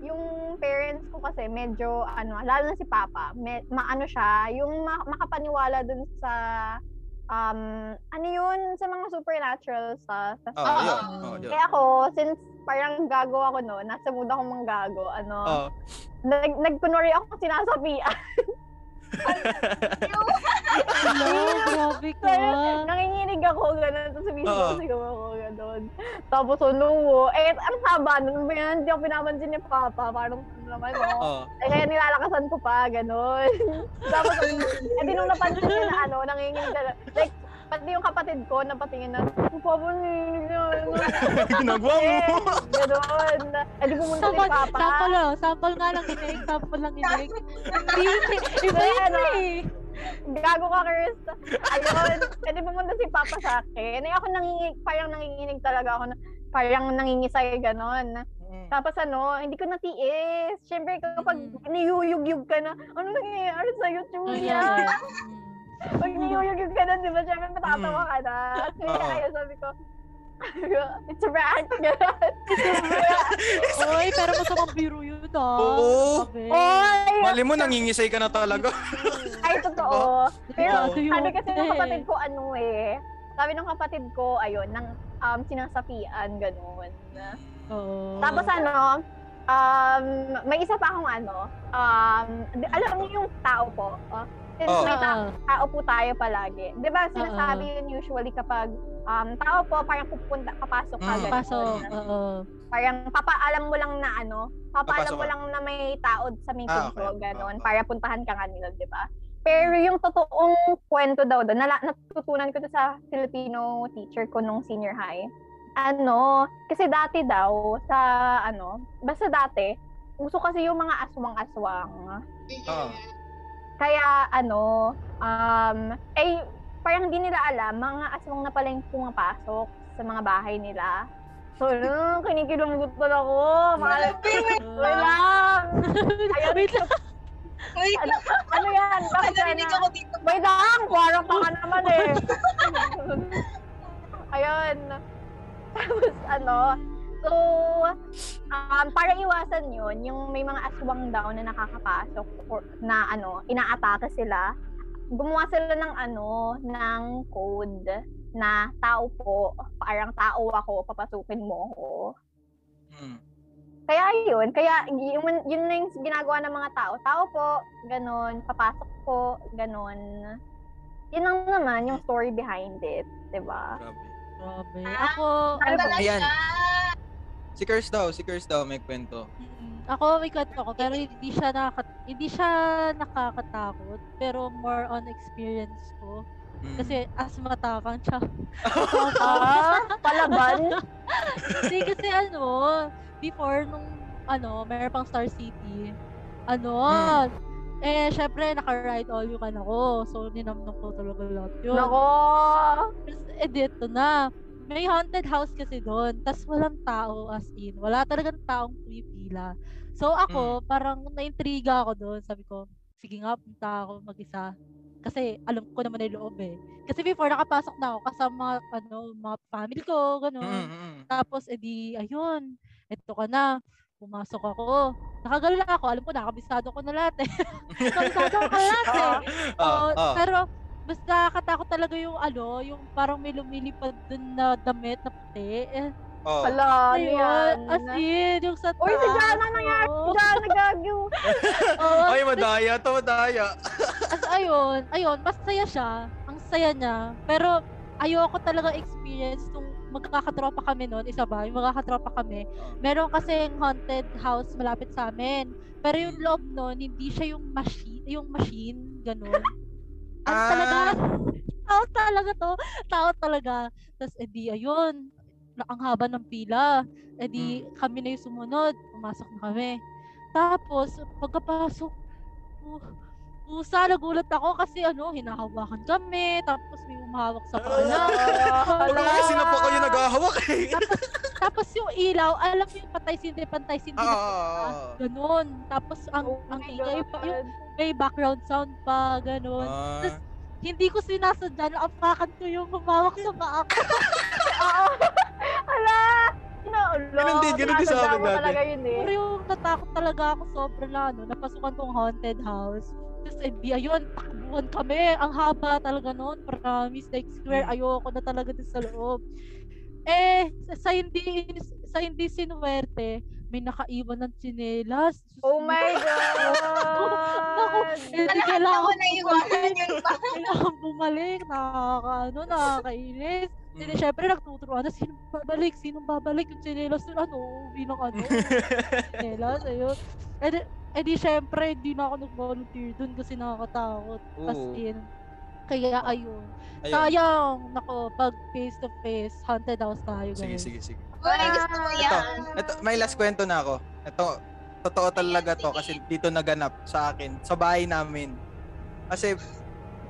yung parents ko kasi medyo, ano, lalo na si Papa, me, maano siya, yung ma- makapaniwala dun sa, um, ano yun, sa mga supernatural stuff. Oh, Oo. yun. Oh, yun. Kaya ako, since parang gago ako no, nasa mood ako manggago, ano, Oh. nag, nagkunwari ako sinasabihan. Hello, grabe ka. Nanginginig ako, gano'n. Tapos sumigaw Oo. sigaw ako, gano'n. Tapos suluwo. Eh, ang haba nun. Yan, Hindi ako pinapansin ni Papa. Parang ano naman, no? Oo. Eh, kaya nilalakasan ko pa, gano'n. Tapos, eh, di nung napansin niya na ano, nanginginig na, like, pati yung kapatid ko, napatingin na, "Oh, Papa, ano?" Ginagawa mo. Eh, Gano'n. Eh, di pumunta Sample, Papa. sample, oh. sample nga lang inig, sample lang. Hindi, iba yun eh. Gago ka, Chris. Ayun. Pwede pumunta si Papa sa akin. Eh, ako nanginginig, parang nanginginig talaga ako. Na, parang nangingisay, ganon. Tapos ano, hindi ko natiis. Siyempre, kapag niyuyugyug ka na, ano nangyayari sa'yo, Julia? Ayan. Pag niyuyugyug ka na, di ba, siyempre matatawa ka na. Kaya Oo. kaya sabi ko, it's a prank, gano'n. Oy, pero masamang biro yun ah. Oo. Sabi. Oy! Mali mo, nangingisay ka na talaga. Ay, totoo. Pero Diba? sabi kasi ng Eh. kapatid ko, ano eh, sabi ng kapatid ko, ayun, ng um, sinasapian, ganun. Oo. Tapos ano, um, may isa pa akong ano, um, di- alam niyo yung tao po, oh, since Oh. may ta- Oo. tao po tayo palagi. Di ba sinasabi yun usually kapag um, tao po, parang pupunta, papasok ka, Mm. Pasok, oo. Parang papaalam mo lang na ano, papaalam Papasok mo ka. lang na may tao sa may Ah, okay. ganon, Oo. para puntahan ka nga nila, di ba? Pero yung totoong kwento daw doon, nala- natutunan ko to sa Filipino teacher ko nung senior high. Ano, kasi dati daw, sa ano, basta dati, uso kasi yung mga aswang-aswang. Oo. Kaya ano, um, eh, parang hindi nila alam, mga aswang na pala yung pumapasok sa mga bahay nila. So, nung kinikilamutan ako, mga wala. Ayun, Wait lang. Wait, ano, ano yan? Bakit narinig yan? ako dito. Wait lang, parang baka naman eh. Ayun. Tapos ano, so, um, para iwasan yun, yung may mga aswang daw na nakakapasok or na ano, inaatake sila, gumawa sila ng ano, ng code na tao po, parang tao ako, papasukin mo ako. Hmm. Kaya yun, kaya yun, yun na yung ginagawa ng mga tao. Tao po, ganun, papasok po, ganun. Yun lang naman yung story behind it, di ba? Grabe. Grabe. Ah, Ako, Ano Talaga. Ayan. Si Curse daw, si Curse daw may kwento. mm, ako may kwento ko, pero hindi siya nakaka hindi siya nakakatakot, pero more on experience ko. Hmm. Kasi as matapang siya. Ah, palaban? Hindi kasi ano, before nung ano, meron pang Star City, ano, Hmm. eh, syempre, naka-ride all you can ako. So, ninamnam ko talaga lahat yun. Nako! Tapos, eh, dito na. May haunted house kasi doon. Tapos, walang tao as in. Wala talagang taong pumipila. So, ako, parang naintriga ako doon. Sabi ko, sige nga, punta ako mag-isa. Kasi alam ko naman yung loob eh. Kasi before nakapasok na ako kasama ano, mga family ko, Mm, gano'n. mm, mm. Tapos, edi, ayun, eto ka na. Pumasok ako. Nakagalala ako. Alam ko, nakabisado ko na lahat eh. nakabisado ko na lahat eh. Ah, Oo, ah. Pero, mas nakakatakot talaga yung ano, yung parang may lumilipad dun na damit na puti. Eh, Oh. Ala, ano yan? as in, yung sa Uy, si taas, Jana nangyari! Si Jana nagagyo! Oo, Ay, madaya to, madaya. as ayun, ayun, masaya siya. Ang saya niya. Pero, ayoko talaga experience nung magkakatropa kami noon, isa ba? Yung magkakatropa kami. Meron kasi haunted house malapit sa amin. Pero yung loob noon, hindi siya yung machine, yung machine, ganun. Ano Ah. talaga? Tao talaga to. Tao talaga. Tapos, edi, ayun. Na, ang haba ng pila. Edi, kami na yung sumunod. Pumasok na kami. Tapos, pagkapasok, uh, pusa, nagulat ako kasi ano, hinahawakan kami. Tapos, may umahawak sa pala. Wala kasi na po kayo naghahawak eh. Tapos yung ilaw, alam mo yung patay sindi, pantay sindi Ah, na ah, pusa. ah. Ganon. Tapos ang, Oh ang ingay pa, yung may background sound pa, ganon. Ah. Tapos, hindi ko sinasadya, naapakan ko yung humawak sa paa ko. Oo! Ala! Ina, ala! Ganun din, ganun din sa mo dati. talaga yun eh. Pero yung natakot talaga ako sobra na, ano, napasukan kong haunted house. Tapos, eh, di, ayun, takbuhan kami. Ang haba talaga noon, promise, like, swear, ayoko na talaga din sa loob. Eh, sa, hindi, sa hindi sinuwerte, may nakaiwan ng tsinelas. Oh my Naku, God! hindi kailangan ko na iwanan yun pa. kailangan bumalik, nakaka, ano, nakakainis. Hindi, Mm. syempre, nagtuturuan na, sino babalik, sino babalik, yung tsinelas nun, ano, bilang ano, tsinelas, ayun. Eh di, eh di, syempre, hindi na ako nag-volunteer dun kasi nakakatakot. As Oo. in, kaya ayun. Ayun. Sayang, nako, pag face to face, haunted house tayo, Sige, guys. sige, sige. Uy, gusto ko Ito, yan. ito, may last kwento na ako. Ito, totoo talaga to kasi dito naganap sa akin, sa bahay namin. Kasi,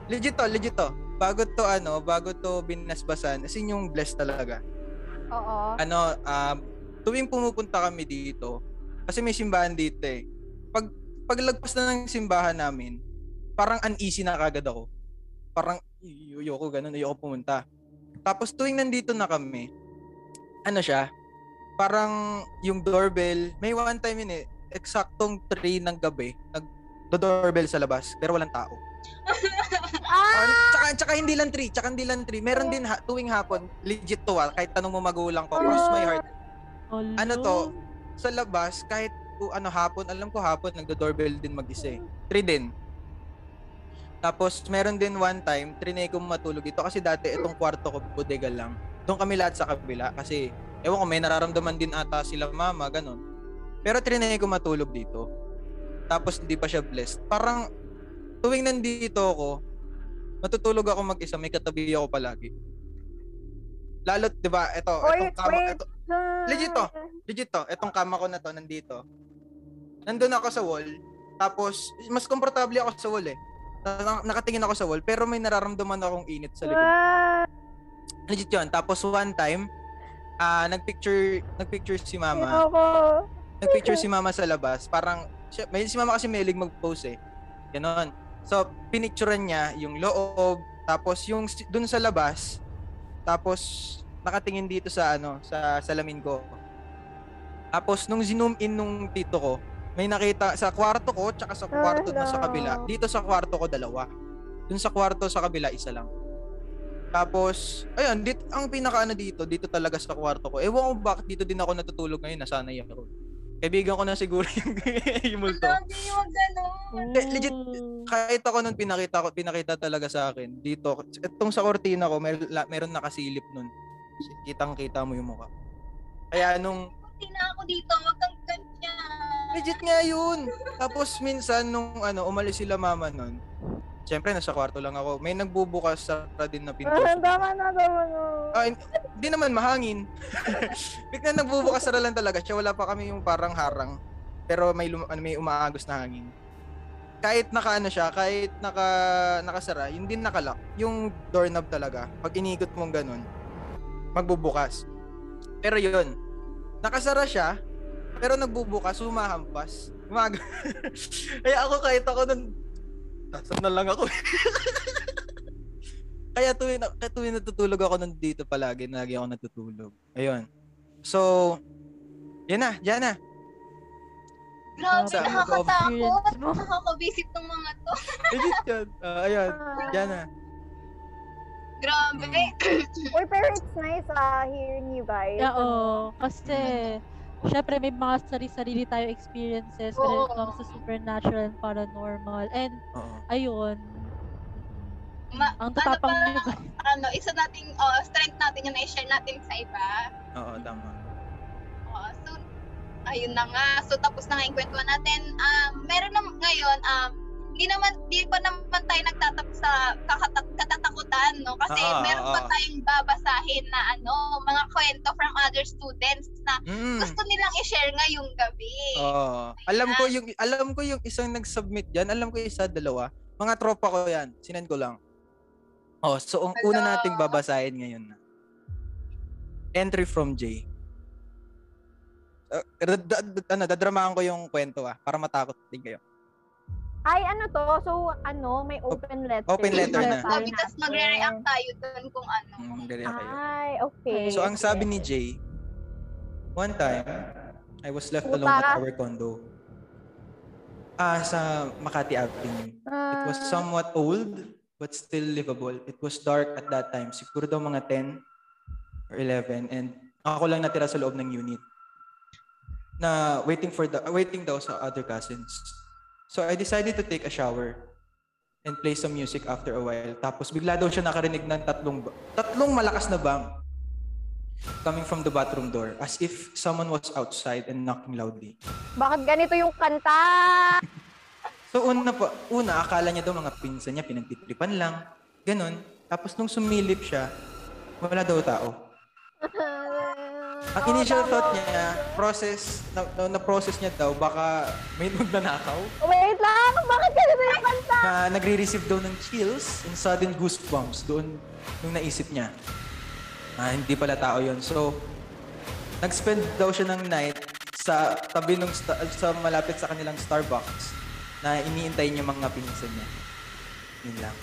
legit to, legit to. Bago to, ano, bago to binasbasan, as in yung blessed talaga. Oo. Ano, um, tuwing pumupunta kami dito, kasi may simbahan dito eh. Pag, paglagpas na ng simbahan namin, parang uneasy na kagad ako. Parang, "Ay, ayoko ganun, ayoko pumunta. Tapos tuwing nandito na kami, ano siya, parang yung doorbell, may one time yun eh, eksaktong 3 ng gabi, nag-doorbell sa labas, pero walang tao. Ah! tsaka, tsaka hindi lang 3, tsaka hindi lang 3. Meron din ha, tuwing hapon, legit to ah, kahit tanong mo magulang ko, cross my heart. Ano to, sa labas, kahit o, ano hapon, alam ko hapon, nagdo-doorbell din mag-isa eh. 3 din. Tapos, meron din one time, trinay ko matulog dito kasi dati itong kwarto ko, bodega lang. Doon kami lahat sa kabila kasi, ewan ko, may nararamdaman din ata sila mama, ganun. Pero trinay ko matulog dito. Tapos, hindi pa siya blessed. Parang, tuwing nandito ako, matutulog ako mag-isa, may katabi ako palagi. Lalo, di ba, ito, Oy, itong kama, wait. ito, legit to, legit to, itong kama ko na to, nandito. Nandun ako sa wall, tapos, mas komportable ako sa wall eh. Na- Nakatingin ako sa wall, pero may nararamdaman akong init sa likod. Ah, Legit yun. Tapos one time, ah nagpicture, nagpicture si mama. Ako. Nagpicture si mama sa labas. Parang, siya, may si mama kasi mahilig mag-post eh. Ganon. So, pinicturean niya yung loob, tapos yung dun sa labas, tapos nakatingin dito sa ano, sa salamin ko. Tapos nung zoom in nung tito ko, may nakita sa kwarto ko tsaka sa kwarto na sa kabila. Dito sa kwarto ko dalawa. Dun sa kwarto sa kabila isa lang. Tapos, ayun, dit, ang pinaka ano dito, dito talaga sa kwarto ko. Ewan ko bakit dito din ako natutulog ngayon, nasanay ako. Kaibigan ko na siguro yung, yung multo. Yung ganun. Eh, legit, kahit ako nun pinakita ko, pinakita talaga sa akin dito. Itong sa kortina ko, mer, la, meron nakasilip nun. Kitang-kita mo yung mukha. Kaya nung Hindi na ako dito, wag kang ganyan. legit nga yun. Tapos minsan nung ano, umalis sila mama nun. Siyempre nasa kwarto lang ako. May nagbubukas sa din na pinto. Ah, tama na, tama na. Ah, hindi naman mahangin. Bigla nagbubukas sara lang talaga siya. Wala pa kami yung parang harang. Pero may lum- ano, may umaagos na hangin. Kahit naka ano siya, kahit naka nakasara, hindi nakalock. Yung doorknob talaga. Pag iniikot mong ganun, magbubukas. Pero yun, nakasara siya, pero nagbubukas, humahampas. Umag. Kaya ako kahit ako nun, Nasaan na lang ako. Kaya tuwing, na- kaya tuwing natutulog ako nandito palagi, lagi ako natutulog. Ayun. So, yan na, yan na. Grabe, Sa- nakakatakot. Nakakabisit ng mga to. Legit yan. Ah, ayun, yan na. Grabe. Uy, pero it's nice ah, hearing you guys. Oo. Kasi, syempre may mga sarili-sarili tayo experiences when it comes to supernatural and paranormal. And, Oo. ayun. Ma- Ang ano tatapang pa, nyo guys. ano, isa nating oh, strength natin yung na-share natin sa iba. Oo, tama. Oh, so, ayun na nga. So, tapos na nga yung kwentuhan natin. Um, meron na ngayon, um, hindi naman, di pa naman tayo nagtatapos sa kakata- katatakutan, no? Kasi Ah, meron ah, pa ah. tayong babasahin na ano, mga kwento from other students na Mm. gusto nilang i-share ngayong gabi. Oo. Alam ko yung alam ko yung isang nag-submit diyan, alam ko isa dalawa. Mga tropa ko 'yan. Sinend ko lang. Oh, so ang una Hello. nating babasahin ngayon na. Entry from J. Uh, dad- ano, dadramahan ko yung kwento ah, para matakot din kayo. Ay, ano to? So, ano, may open letter. Open letter na. Sabi, tas magre-react tayo dun kung ano. Mm, magdadala kayo. Ay, okay. So ang sabi ni Jay, one time, I was left alone at our condo. Ah, sa Makati Avenue. It was Ah. somewhat old, but still livable. It was dark at that time. Siguro daw mga 10 or 11. And ako lang natira sa loob ng unit. na waiting for the waiting daw sa other cousins. So I decided to take a shower and play some music after a while. Tapos bigla daw siya nakarinig ng tatlong tatlong malakas na bang coming from the bathroom door as if someone was outside and knocking loudly. Bakit ganito yung kanta? So una pa, una akala niya daw mga pinsan niya pinagtitripan lang. Ganon. Tapos nung sumilip siya, wala daw tao. Ang initial thought niya, process, na, na, process niya daw, baka may magnanakaw. Wait lang, bakit ganito yung kanta? Na nagre-receive daw ng chills and sudden goosebumps doon nung naisip niya. Ah, hindi pala tao yon So, nag-spend daw siya ng night sa tabi ng sta- sa malapit sa kanilang Starbucks na iniintay niya mga pinsan niya. Yun lang.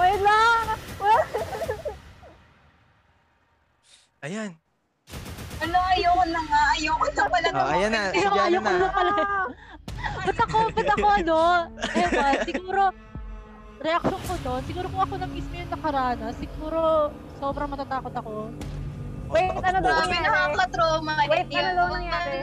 Wait lang! Ayan. Ano, ayoko na nga. Ayoko na pala. Oh, ayan na. Si Ayoko, Jana ayoko na. na pala. ba't ako, ba't ako ano? Ewan, siguro, reaction ko doon, siguro kung ako na mismo yung nakaranas, siguro sobrang matatakot ako. Wait, ano daw Grabe, nangyari? nakaka-trauma. Wait, ano daw nangyari?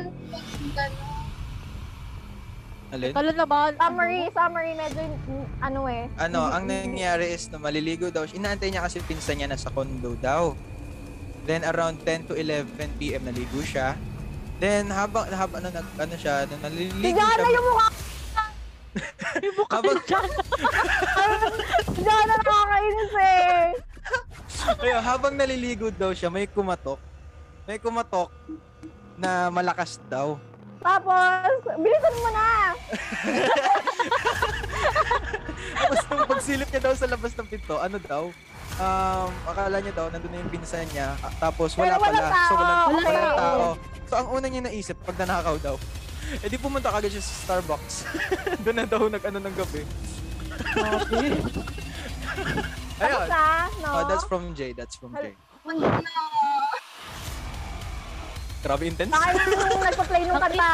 Alin? Kala naman. Summary, summary, medyo, mm, ano eh. Ano, ang nangyari is na maliligo daw siya. Inaantay niya kasi pinsan niya nasa condo daw. Then around 10 to 11 p.m. naligo siya. Then habang habang ano, nag, ano siya, nung naliligo siya. yung mukha! Yung mukha Habang. Si Jana nakakainis eh! ayun, habang naliligo daw siya, may kumatok. May kumatok na malakas daw. Tapos, bilisan mo na! Tapos nung pagsilip niya daw sa labas ng pinto, ano daw? Um, akala niya daw, nandun na yung pinsan niya. ah, Tapos wala Pero walang pala. So walang, tao. walang Okay. tao. So ang una niya naisip, pag nanakaw daw, eh di pumunta kagad siya sa Starbucks. Doon na daw nag-ano ng gabi. Ayun. Tapos na, no? Oh, that's from Jay. That's from Jay. Ano? Grabe intense. Baka yung nagpa-play nung kanta.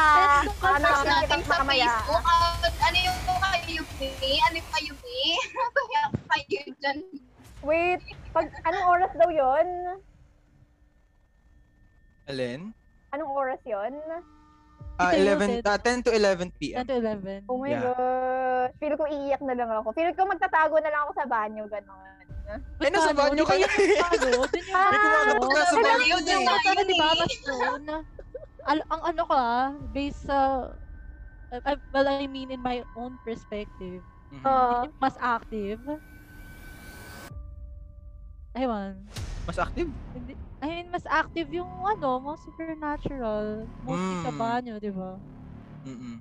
Post nakakita natin kita sa. Facebook. ah, ano yung kayo ni? Ano yung kayo ni? Kaya kayo dyan. Wait, pag, anong oras daw yon? Alin? Anong oras yon? Ah, yun, 11, ah, 10 to 11 p.m. 10 to 11. Oh my Yeah. God. Feel ko iiyak na lang ako. Feel ko magtatago na lang ako sa banyo, gano'n. Eh, nasa Ano, banyo ka ano, dun yung Ah, May kumakapag nasa Ano banyo na eh. yun di ba, eh. mas doon, al- ang ano ko ah, based sa, I- I- well, I mean in my own perspective, Mhm. Oo. mas active. Aywan. Mas active? Hindi, I mean, mas active yung ano, mga supernatural. Mostly sa Mm. banyo, di ba? Mm-mm.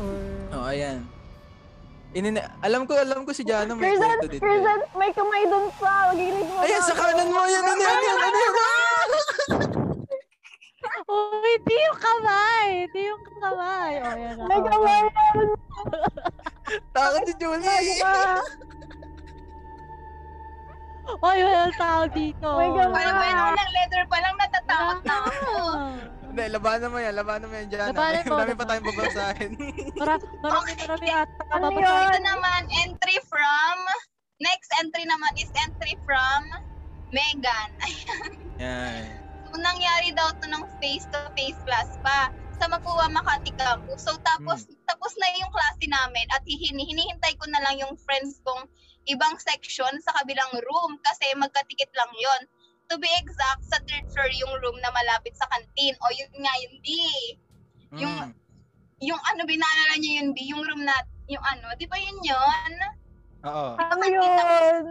Or, Oh, ayan. Inina alam ko, alam ko si Jana may Curzon, kwento din. Curzon, may kamay dun sa gilid mo. Ayan, sa kanan mo! Ayan, ano yan? Ano yan? Ano yan? oh, hindi yung kamay! Hindi yung kamay! Oh, yan May kamay dun Takot si Julie! Oy, wala tao dito. Oh my God. Parang may unang letter pa lang natatakot na ako. Hindi, labanan mo yan. Labanan mo yan, Jana. Labanan mo, Marami pa tayong babasahin. Mara, marami, marami ata. Ano yun? Ito naman, entry from, next entry naman is entry from Megan. yan. So, nangyari daw to ng face-to-face class pa sa Mapua Makati Campus. So, tapos, tapos na yung klase namin at hinihintay ko na lang yung friends kong ibang section sa kabilang room kasi magkatikit lang yon To be exact, sa third floor yung room na malapit sa kantin. O yun nga, yun di. Yung- Mm. Yung ano, binalala niyo yun di, yung room na, yung ano, di ba yun yun? Oo. Ano yun?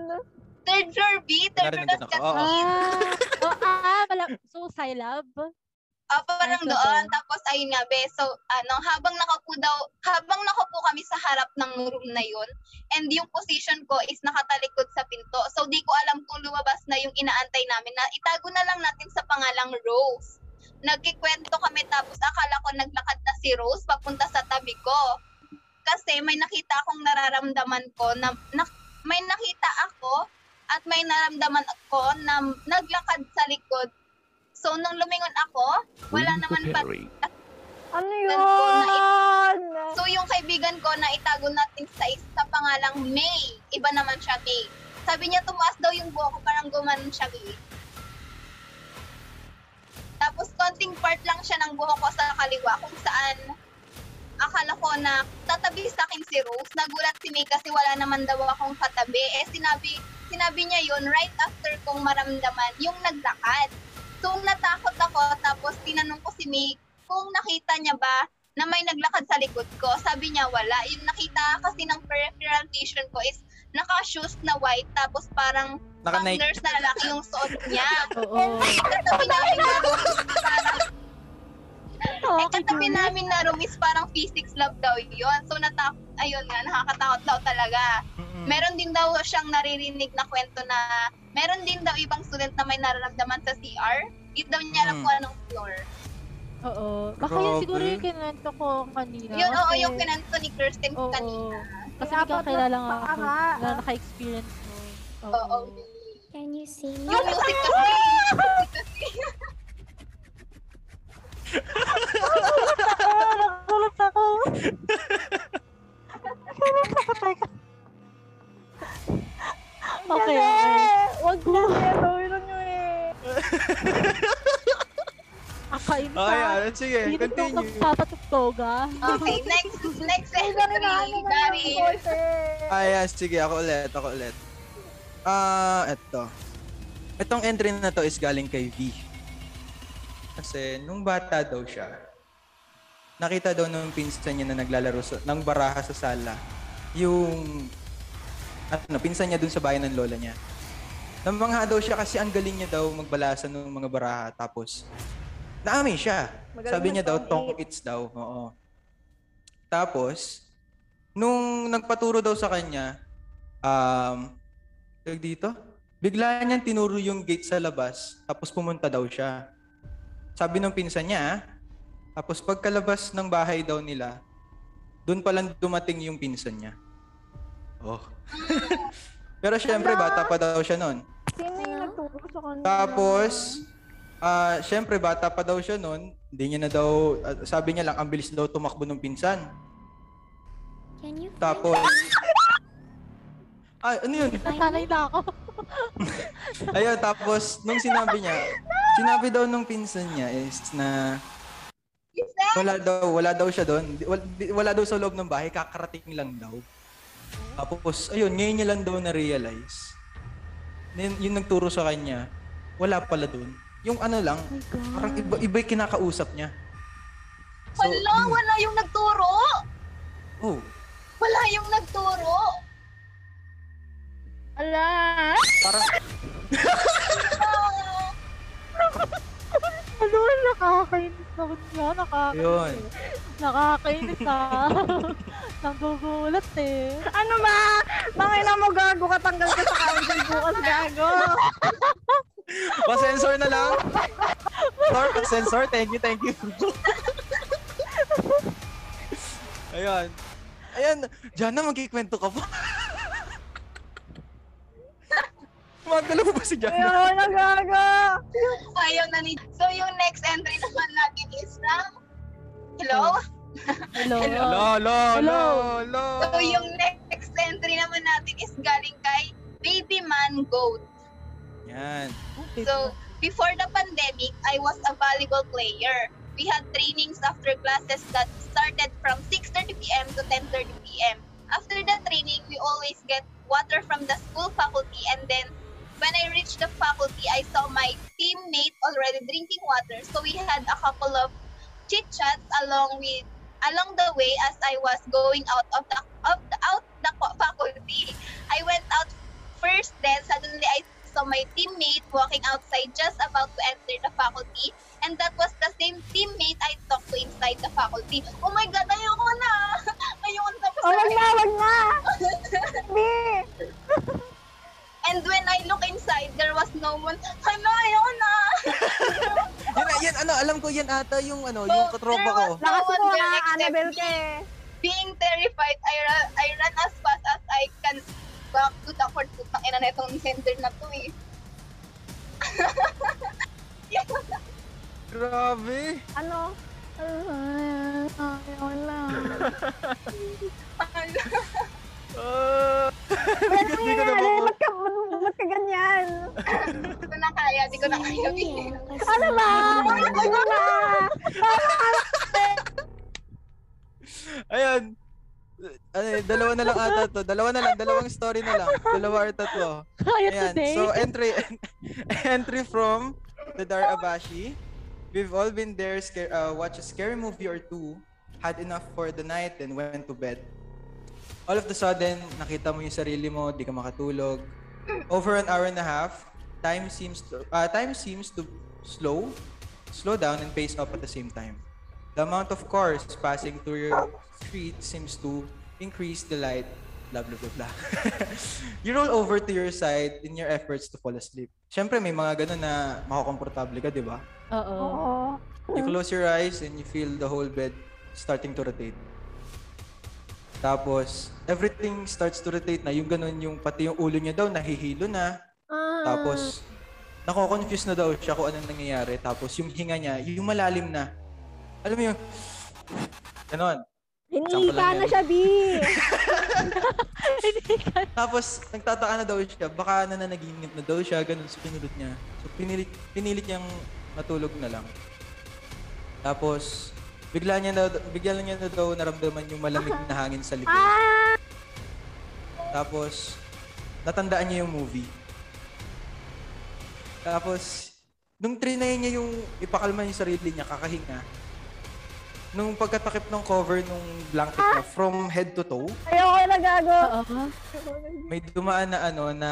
Third floor B, third floor ako. Oo. Ah, oh, ah, mala- so, Scilab? Ah, parang Ay, doon. Tapos, ayun nga, be. So, ano, habang nakaupo daw, habang nakaupo kami sa harap ng room na yun, and yung position ko is nakatalikod sa pinto. So, di ko alam kung lumabas na yung inaantay namin na itago na lang natin sa pangalang Rose. Nagkikwento kami tapos akala ko naglakad na si Rose papunta sa tabi ko. Kasi may nakita akong nararamdaman ko na, na may nakita ako at may naramdaman ako na naglakad sa likod So, nung lumingon ako, wala naman pa. Ano yun? So, yung kaibigan ko na itago natin sa isa pangalang May. Iba naman siya, May. Sabi niya, tumaas daw yung buhok ko, parang gumanon siya, May. Tapos, kon konting part lang siya ng buhok ko sa kaliwa kung saan akala ko na tatabi sa akin si Rose. Nagulat si May kasi wala naman daw akong katabi. Eh sinabi, sinabi niya yun right after kong maramdaman yung naglakad. So natakot ako tapos tinanong ko si May kung nakita niya ba na may naglakad sa likod ko. Sabi niya wala. Yung nakita kasi ng peripheral vision ko is naka-shoes na white tapos parang Naka-Nike. nurse na lalaki yung suot niya. Oo. Eh, katabi namin na parang eh, katabi namin na room is parang physics lab daw yun. So, natak ayun nga, nakakatakot daw talaga. Meron din daw siyang naririnig na kwento na meron din daw ibang student na may nararamdaman sa CR. Hindi daw niya alam Mm. kung anong floor. Oo. Baka yun siguro yung kinento ko kanina. Yun, oo, Kasi- yung kinanto ni Kirsten Oo. kanina. Kasi Dapat ikaw kilala nga ako na naka-experience mo. Oo. Can you sing? Yung music kasi. Nagulat ako. Nagulat ako, teka. Okay, okay. Wag na siya, gawin nyo eh. Akain Oh, ka. yeah. Sige, Hindi ko continue. magpapatugtoga. Okay, next next entry, ano ba Dari. yung quarter? Ah, yes. Sige, ako ulit. Ako ulit. Ah, eto. Itong entry na to is galing kay V. Kasi nung bata daw siya, nakita daw nung pinsan niya na naglalaro sa, ng baraha sa sala, yung ano, pinsan niya dun sa bayan ng lola niya. Namangha daw siya kasi ang galing niya daw magbalasan ng mga baraha. Tapos, naamin siya. Magaling Sabi niya daw, tong its daw. Oo. Tapos, nung nagpaturo daw sa kanya, um, dito, bigla niyang tinuro yung gate sa labas, tapos pumunta daw siya. Sabi ng pinsan niya, ah. tapos pagkalabas ng bahay daw nila, doon pa lang dumating yung pinsan niya. Oh. Pero syempre, bata pa daw siya noon. Sino yung nagturo sa kanila? Tapos, ah, syempre, bata pa daw siya noon. Hindi niya na daw, ah, sabi niya lang, ang bilis daw tumakbo ng pinsan. Can you Tapos, ay, ano yun? Nasanay na ako. Ayun, tapos, nung sinabi niya, sinabi daw nung pinsan niya is na wala daw, wala daw siya doon. Wala, daw sa loob ng bahay, kakarating lang daw. Tapos, ayun, ngayon niya lang daw na-realize. Yun, yung nagturo sa kanya, wala pala doon. Yung ano lang, parang iba, iba yung kinakausap niya. So, Wala, wala yung nagturo. oh, Wala yung nagturo. Ala! parang, Ano, nakakainis ako niya. Nakakainis. Yun. Nakakainis ah. Nanggugulat eh. Ano ba? Bakit na mo gago ka tanggal ka sa council bukas gago? pa-sensor na lang. Sensor, pa-sensor. Thank you, thank you. Ayan. Ayan. Diyan na magkikwento ka pa. Magdala mo ba si Jana? Ayaw na gago! Ayaw na ni... So, yung next entry naman natin is from... Hello? Hello. Hello, hello, hello, hello. So, yung next entry naman natin is galing kay Baby Man Goat. Yan. So, before the pandemic, I was a volleyball player. We had trainings after classes that started from 6.30 p.m. to 10.30 p.m. After the training, we always get water from the school faculty and then when I reached the faculty, I saw my teammate already drinking water. So we had a couple of chit chats along with along the way as I was going out of the of the out the faculty. I went out first, then suddenly I saw my teammate walking outside just about to enter the faculty. And that was the same teammate I talked to inside the faculty. Oh my God, ayoko na! Ayoko na. Oh, wag na, wag na! And when I look inside, there was no one. Hala, ayoko na! Yan, yan, ano, alam ko yan ata yung, ano, yung katropa ko. There was no Lakas one mo there ha, except Annabelle me. eh. Being terrified, I, ra- I ran as fast as I can back to the court. Putang ina na itong center na to eh. Grabe. Ano? Ay, ayaw na. Ah. Ba't Hindi ko na maku- Ba't ka, ba't, ka ganyan? Hindi ko na kaya, hindi ko na kaya. Ano ba? Ano ba? Ayan. Ano, dalawa na lang ata to. Dalawa na lang. Dalawang story na lang. Dalawa or tatlo. Ayan. So, entry entry from the Dar Abashi. We've all been there, scare, uh, watch a scary movie or two, had enough for the night, then went to bed. All of the sudden, nakita mo yung sarili mo, di ka makatulog. Over an hour and a half, time seems to, uh, time seems to slow, slow down and pace up at the same time. The amount of cars passing through your street seems to increase the light, blah, blah, blah, blah. you roll over to your side in your efforts to fall asleep. Siyempre, may mga ganun na makakomportable ka, di ba? Oo. Oo. You close your eyes and you feel the whole bed starting to rotate. Tapos, everything starts to rotate na. Yung ganun, yung pati yung ulo niya daw, nahihilo na. Ah. Tapos, nako-confuse na daw siya kung anong nangyayari. Tapos, yung hinga niya, yung malalim na. Alam mo yung, ganon. Hinihika na siya, B. Tapos, nagtataka na daw siya, baka nananaginip na daw siya, ganun, so pinulot niya. So, pinilit, pinilit niyang matulog na lang. Tapos, bigla niya na, bigla niya na daw naramdaman yung malamig na hangin sa likod. Ah! Tapos, natandaan niya yung movie. Tapos, nung trinay niya yung ipakalma yung sarili niya, kakahinga, nung pagkatakip ng cover nung blanket niya from head to toe, Ayoko na gago. Oo. may dumaan na ano na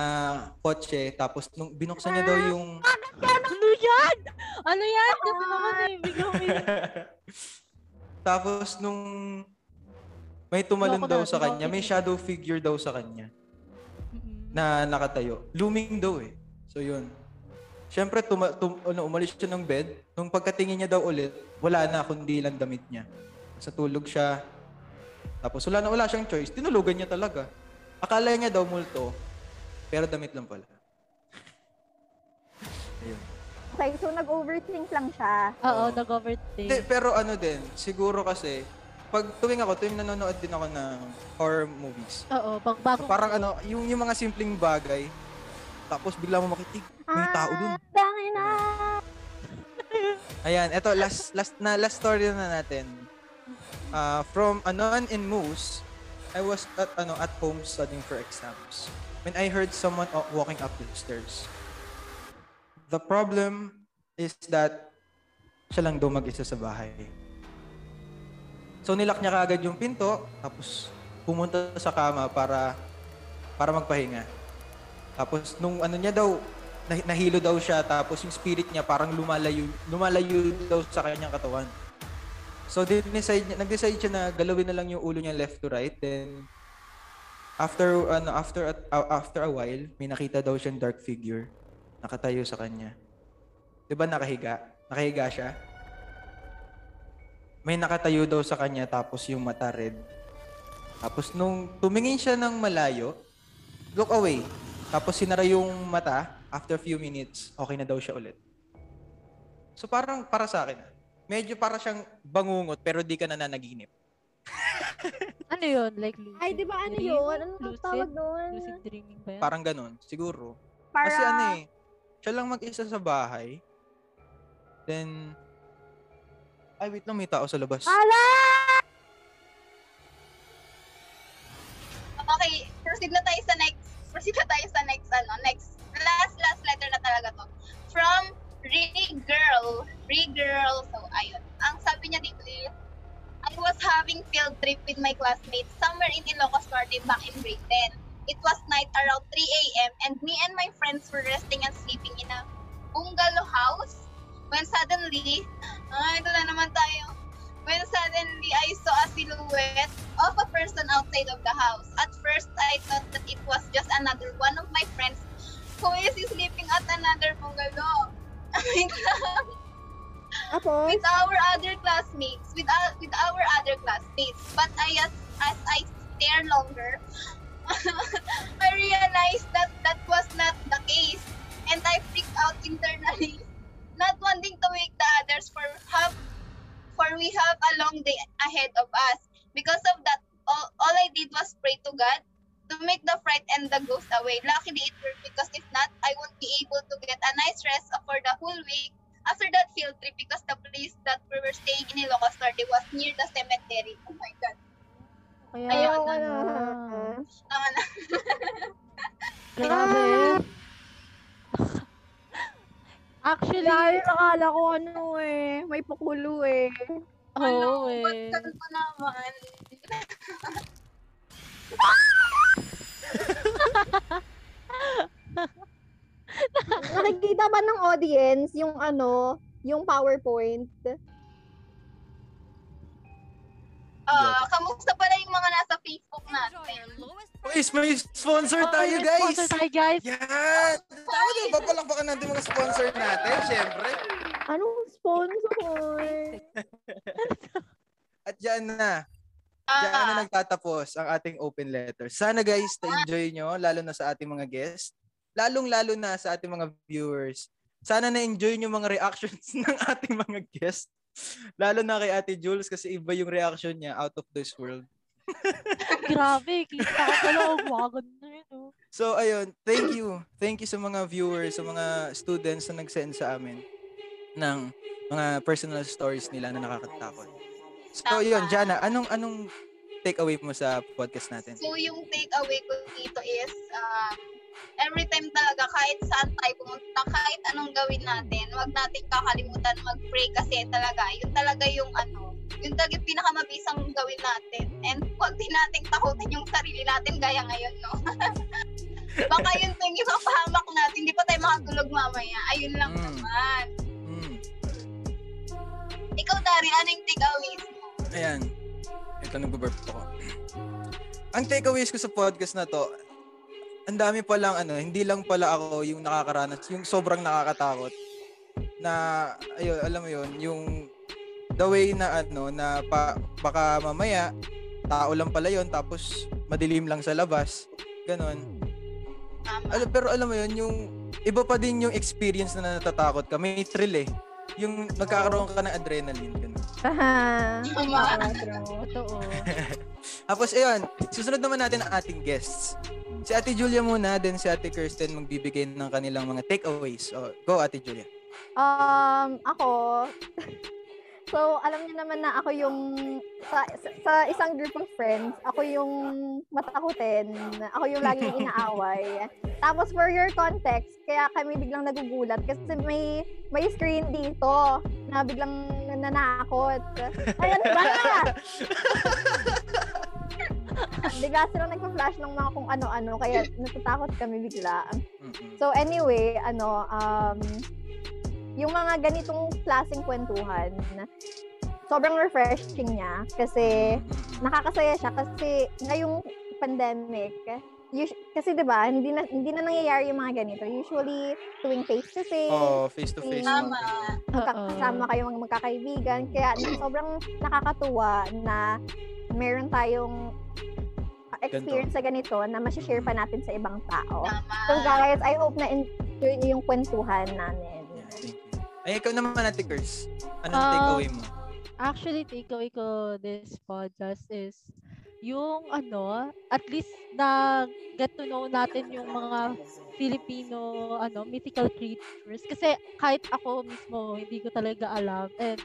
kotse tapos nung binuksan niya daw yung Ano yan? Ano yan? Kasi naman eh. Biglang may... tapos nung may tumalon daw sa kanya, loko may shadow figure daw sa kanya na nakatayo. Looming daw eh. So yun. Siyempre, tuma, tum, ano, umalis siya ng bed. Nung pagkatingin niya daw ulit, wala na kundi lang damit niya. Sa tulog siya. Tapos wala na wala siyang choice. Tinulugan niya talaga. Akala niya daw multo, pero damit lang pala. Ayun. Okay, so nag-overthink lang siya. Oo, nag-overthink. Hindi, pero ano din, siguro kasi, pag tuwing ako, tuwing nanonood din ako ng horror movies. Oo, pag bago. So, parang ano, yung, yung mga simpleng bagay, tapos bigla mo makitig, may tao dun. Dangin na! Ayan, eto, last, last, na, last story na natin. Uh, from Anon in Moose, I was at, ano, at home studying for exams when I heard someone walking up the stairs. The problem is that siya lang daw mag-isa sa bahay. So nilak niya kaagad yung pinto, tapos pumunta sa kama para para magpahinga. Tapos nung ano niya daw, nah- nahilo daw siya, tapos yung spirit niya parang lumalayo, lumalayo daw sa kanyang katawan. So niya, nag-decide siya na galawin na lang yung ulo niya left to right, then after ano after a, uh, after a while, may nakita daw siyang dark figure nakatayo sa kanya. 'Di ba nakahiga? Nakahiga siya. May nakatayo daw sa kanya tapos yung mata red. Tapos nung tumingin siya ng malayo, look away. Tapos sinara yung mata, after few minutes, okay na daw siya ulit. So parang para sa akin, medyo para siyang bangungot pero di ka na nanaginip. Ano yun? Like lucid Ay, di ba ano dreaming? yun? Ano Lucid? tawag doon? Lucid dreaming ba yan? Parang ganun, siguro. Para, Kasi ano eh, siya lang mag-isa sa bahay. Then, ay wait lang, may tao sa labas. Ala! Okay, proceed na tayo sa next. Proceed na tayo sa next, ano, next. Last, last letter na talaga to. From Re-Girl. Re-Girl. So, ayun. Ang sabi niya dito is, I was having field trip with my classmates somewhere in Ilocos Norte back in grade 10. It was night around 3 a.m. and me and my friends were resting and sleeping in a bungalow house when suddenly, ah, ito na naman tayo. When suddenly I saw a silhouette of a person outside of the house. At first, I thought that it was just another one of my friends who is sleeping at another bungalow. Tapos, with our other classmates, with our, with our other classmates. But I, as, as I stare longer, I realized that that was not the case. And I freaked out internally, not wanting to wake the others for have for we have a long day ahead of us. Because of that, all, all I did was pray to God to make the fright and the ghost away. Luckily, it worked because if not, I won't be able to get a nice rest for the whole week after that field trip because the place that we were staying in Ilocos Norte was near the cemetery. Oh my God. Kaya, Ayun. ano, Tama na. Grabe. Actually, Dahil nakala ko ano eh, may pakulo eh. oo ano, eh. Balikan ko naman. Nakikita ba ng audience yung ano, yung PowerPoint? Ah, kamusta pala yung mga nasa Facebook natin? Guys, may sponsor tayo, May guys! sponsor tayo, guys. Yan! Tama din, papalakpakan natin mga sponsor natin, syempre. Anong sponsor? At yan na. Diyan na Ah, nagtatapos ang ating open letter. Sana guys, na-enjoy nyo, lalo na sa ating mga guests. Lalong-lalo na sa ating mga viewers. Sana na-enjoy nyo mga reactions ng ating mga guests. Lalo na kay Ate Jules kasi iba yung reaction niya out of this world. Grabe, kita ko pala umagan na yun. Oh. So ayun, thank you. Thank you sa mga viewers, sa mga students na nag-send sa amin ng mga personal stories nila na nakakatakot. So Tama. yun, Jana, anong anong take away mo sa podcast natin? So, yung takeaway ko dito is, uh, every time talaga, kahit saan tayo pumunta, kahit anong gawin natin, wag natin kakalimutan mag-pray kasi talaga, yun talaga yung ano, yun talaga yung pinakamabisang gawin natin. And wag din natin takutin yung sarili natin gaya ngayon, no? Baka yun pa yung ipapahamak natin, hindi pa tayo makatulog mamaya. Ayun lang Mm. naman. Hmm. Ikaw, Dari, anong takeaways mo? Ayan. Ito, nagbaburp ako. Ang takeaways ko sa podcast na to, ang dami pa lang ano, hindi lang pala ako yung nakakaranas, yung sobrang nakakatakot na ayun, alam mo yun, yung the way na ano na pa, baka mamaya tao lang pala yun tapos madilim lang sa labas. Ganon. Tama. Al- pero alam mo yun, yung iba pa din yung experience na natatakot ka. May thrill eh. Yung magkakaroon ka ng adrenaline. Ganun. Aha. Tama. Totoo. Tapos ayun, susunod naman natin ang ating guests. Si Ate Julia muna, then si Ate Kirsten magbibigay ng kanilang mga takeaways. Oh, go Ate Julia. Um, ako, so alam niyo naman na ako yung, sa, sa, sa isang group of friends, ako yung matakutin, ako yung laging inaaway. Tapos for your context, kaya kami biglang nagugulat kasi may may screen dito na biglang nanakot. Ay, ano ba? Bigla silang nagpa-flash ng mga kung ano-ano, kaya natatakot kami bigla. So anyway, ano, um, yung mga ganitong klaseng kwentuhan, sobrang refreshing niya kasi nakakasaya siya kasi ngayong pandemic, us- kasi 'di ba, hindi na hindi na nangyayari yung mga ganito. Usually tuwing face to face, Oh, face to face. Tama. magkakasama kayo mga magkakaibigan, kaya sobrang nakakatuwa na meron tayong experience sa ganito na ma-share pa natin sa ibang tao. Tama. So guys, I hope na enjoy niyo yung kwentuhan namin. Yeah, thank you. Ay, ikaw naman Ate Kers. Anong Um, takeaway mo? Actually, takeaway ko this podcast is yung ano, at least na get to know natin yung mga Filipino ano mythical creatures. Kasi kahit ako mismo hindi ko talaga alam. And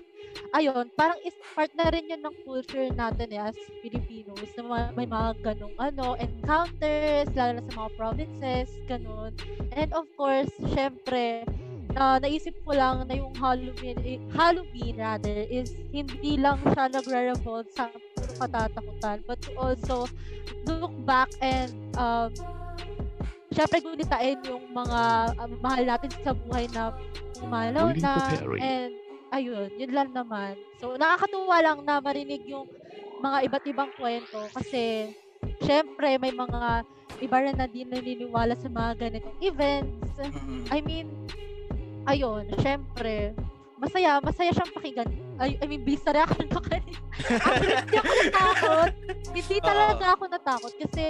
ayun parang is part na rin yun ng culture natin eh, as Filipinos na may mga ganong ano encounters lalo na sa mga provinces ganun. And of course syempre na naisip ko lang na yung Halloween, eh, Halloween rather, is hindi lang siya nagre-revolve sa puro katatakutan, but to also look back and um, syempre gunitain yung mga um, mahal natin sa buhay na pumalaw Muling na and ayun, yun lang naman. So nakakatuwa lang na marinig yung mga iba't ibang kwento kasi syempre may mga iba rin na di naniniwala sa mga ganitong events. I mean, ayun, syempre, masaya, masaya siyang pakinggan. I, I mean, based sa reaction ko kanina. Actually, hindi ako natakot. Hindi talaga ako natakot kasi,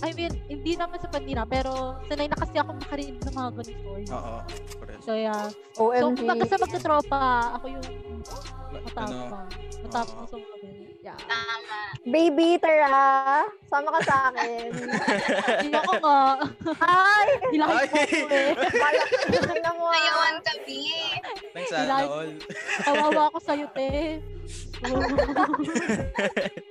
I mean, hindi naman sa panira, pero sanay na kasi ako makarinig ng mga ganun stories. Oo. correct. So, yeah. So, OMG. kumbaga sa magkatropa, ako yung matapang. Matapang sa mga ganun. Yeah. Tama. Baby, tara. Sama ka sa akin. Hindi ako nga. Ay! Ilahit mo ko eh. Tingnan mo. Ayawan kami. Thanks, all. Kawawa ako sa'yo, te.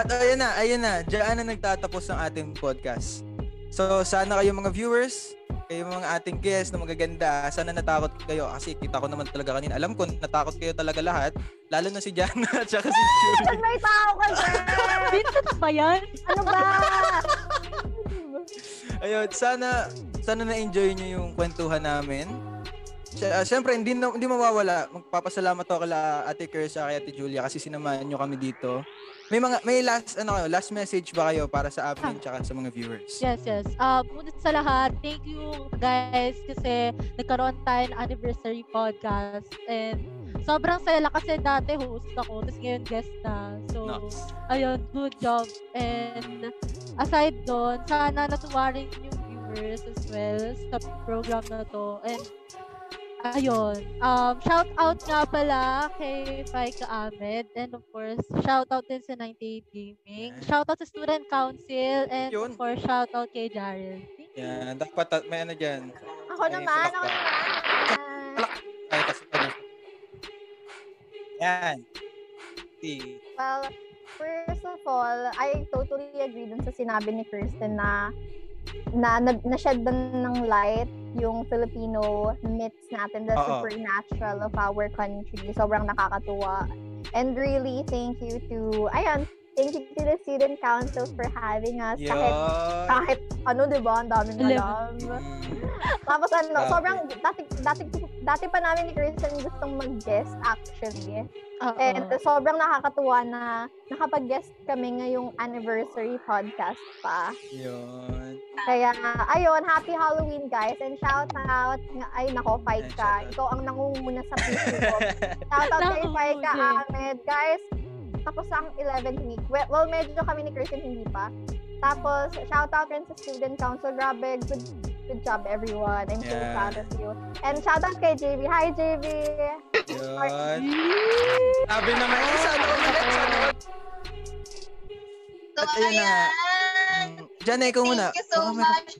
At ayun na, ayun na. Diyan na nagtatapos ang ating podcast. So, sana kayo mga viewers, kayo mga ating guests na magaganda, sana natakot kayo kasi kita ko naman talaga kanina. Alam ko, natakot kayo talaga lahat. Lalo na si Jana at saka si Julie. May tao ka dyan! Vincent ba yan? Ano ba? Ayun, sana sana na-enjoy niyo yung kwentuhan namin. Sy- ah, Siyempre, hindi, na, hindi mawawala. Magpapasalamat ako kala Ate Kersa kay Ate Julia kasi sinamahan niyo kami dito. May mga may last ano kayo, last message ba kayo para sa amin tsaka sa mga viewers? Yes, yes. Uh, ngunit sa lahat, thank you guys kasi nagkaroon tayo ng anniversary podcast and sobrang saya kasi dati host ako tapos ngayon guest na. So, ayun, good job. And aside doon, sana natuwa rin yung viewers as well sa program na to. And ayun, um, shout out nga pala kay Faika Ahmed and of course, shout out din sa 98 Gaming. Shout out sa Student Council and of course, shout out kay Daryl. Yan, dapat may ano dyan. Ako May naman, ako naman. Ay, kasi ano. Yan. Si Well, first of all, I totally agree dun sa sinabi ni Kirsten na na na, na-shed din ng light yung Filipino myths natin, the Oo. supernatural of our country. Sobrang nakakatuwa. And really, thank you to, ayan, thank you to the student council for having us. Kahit, Yun. kahit ano, di ba? Ang daming alam. Tapos ano, Grabe. sobrang, dati, dati, dati pa namin ni Kristen gustong mag-guest actually. Oo. And sobrang nakakatuwa na nakapag-guest kami ngayong anniversary podcast pa. Yun. Kaya, ayun, happy Halloween guys. And shout out, nga- ay nako, fight ka. Ikaw ang nangunguna sa puso ko. shout out kay Fight ka, Nangunguna. Ahmed. Guys, tapos ang 11th week. Well, well, medyo kami ni Kristen hindi pa. Tapos, shout out rin sa student council. Grabe, good good job everyone. I'm so Yeah. proud of you. And shout out kay JV. Hi, JV! Yun. Sabi naman, sana ulit, sana all. So, At ayan. Mm, Diyan, ikaw muna. Thank you so meron- much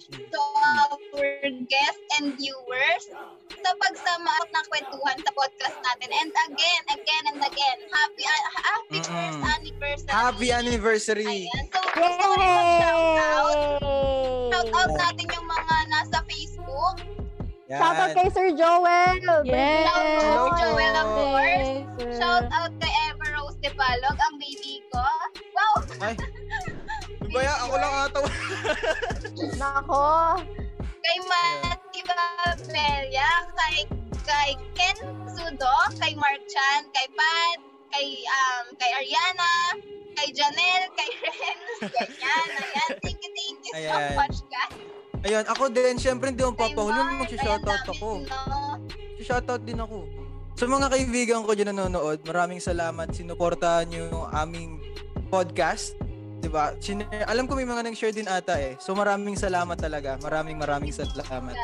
our guests and viewers sa pagsama at ng kwentuhan sa podcast natin. And again, again, and again, happy uh, happy Mm-mm. first anniversary. Happy anniversary. Ayan. So, gusto ko rin mag-shoutout. Shoutout natin yung mga nasa Facebook. Yan. Shout out kay Sir Joel! Yes! Shout out Hello to Joel, of course. Sir. Shout out kay Ever Rose de Palog, ang baby ko. Wow! Ay. Di ba yan? Ako lang ata. Nako! Kay Mati Babelia, kay kay Ken Sudo, kay Mark Chan, kay Pat, kay um kay Ariana, kay Janelle, kay Ren, ganyan, ayan. Thank you, thank you so Ayan. much, guys. Ayun, ako din, syempre hindi mo Mars, mag-shoutout ako. no? Shoutout din ako. Sa mga kaibigan ko dyan nanonood, maraming salamat. Sinuportahan nyo yung aming podcast. 'Di ba? Sin- alam ko may mga nag-share din ata eh. So maraming salamat talaga. Maraming maraming salamat.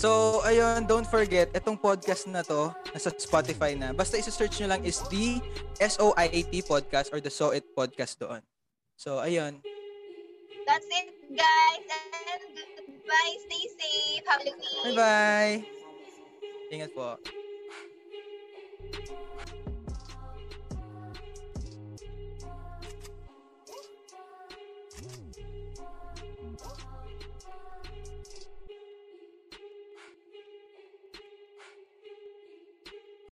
So, ayun, don't forget, itong podcast na to, nasa Spotify na. Basta isa-search nyo lang is the S-O-I-A-T podcast or the So It podcast doon. So, ayun. That's it, guys. And goodbye. Stay safe. Halloween. Bye-bye! Ingat po.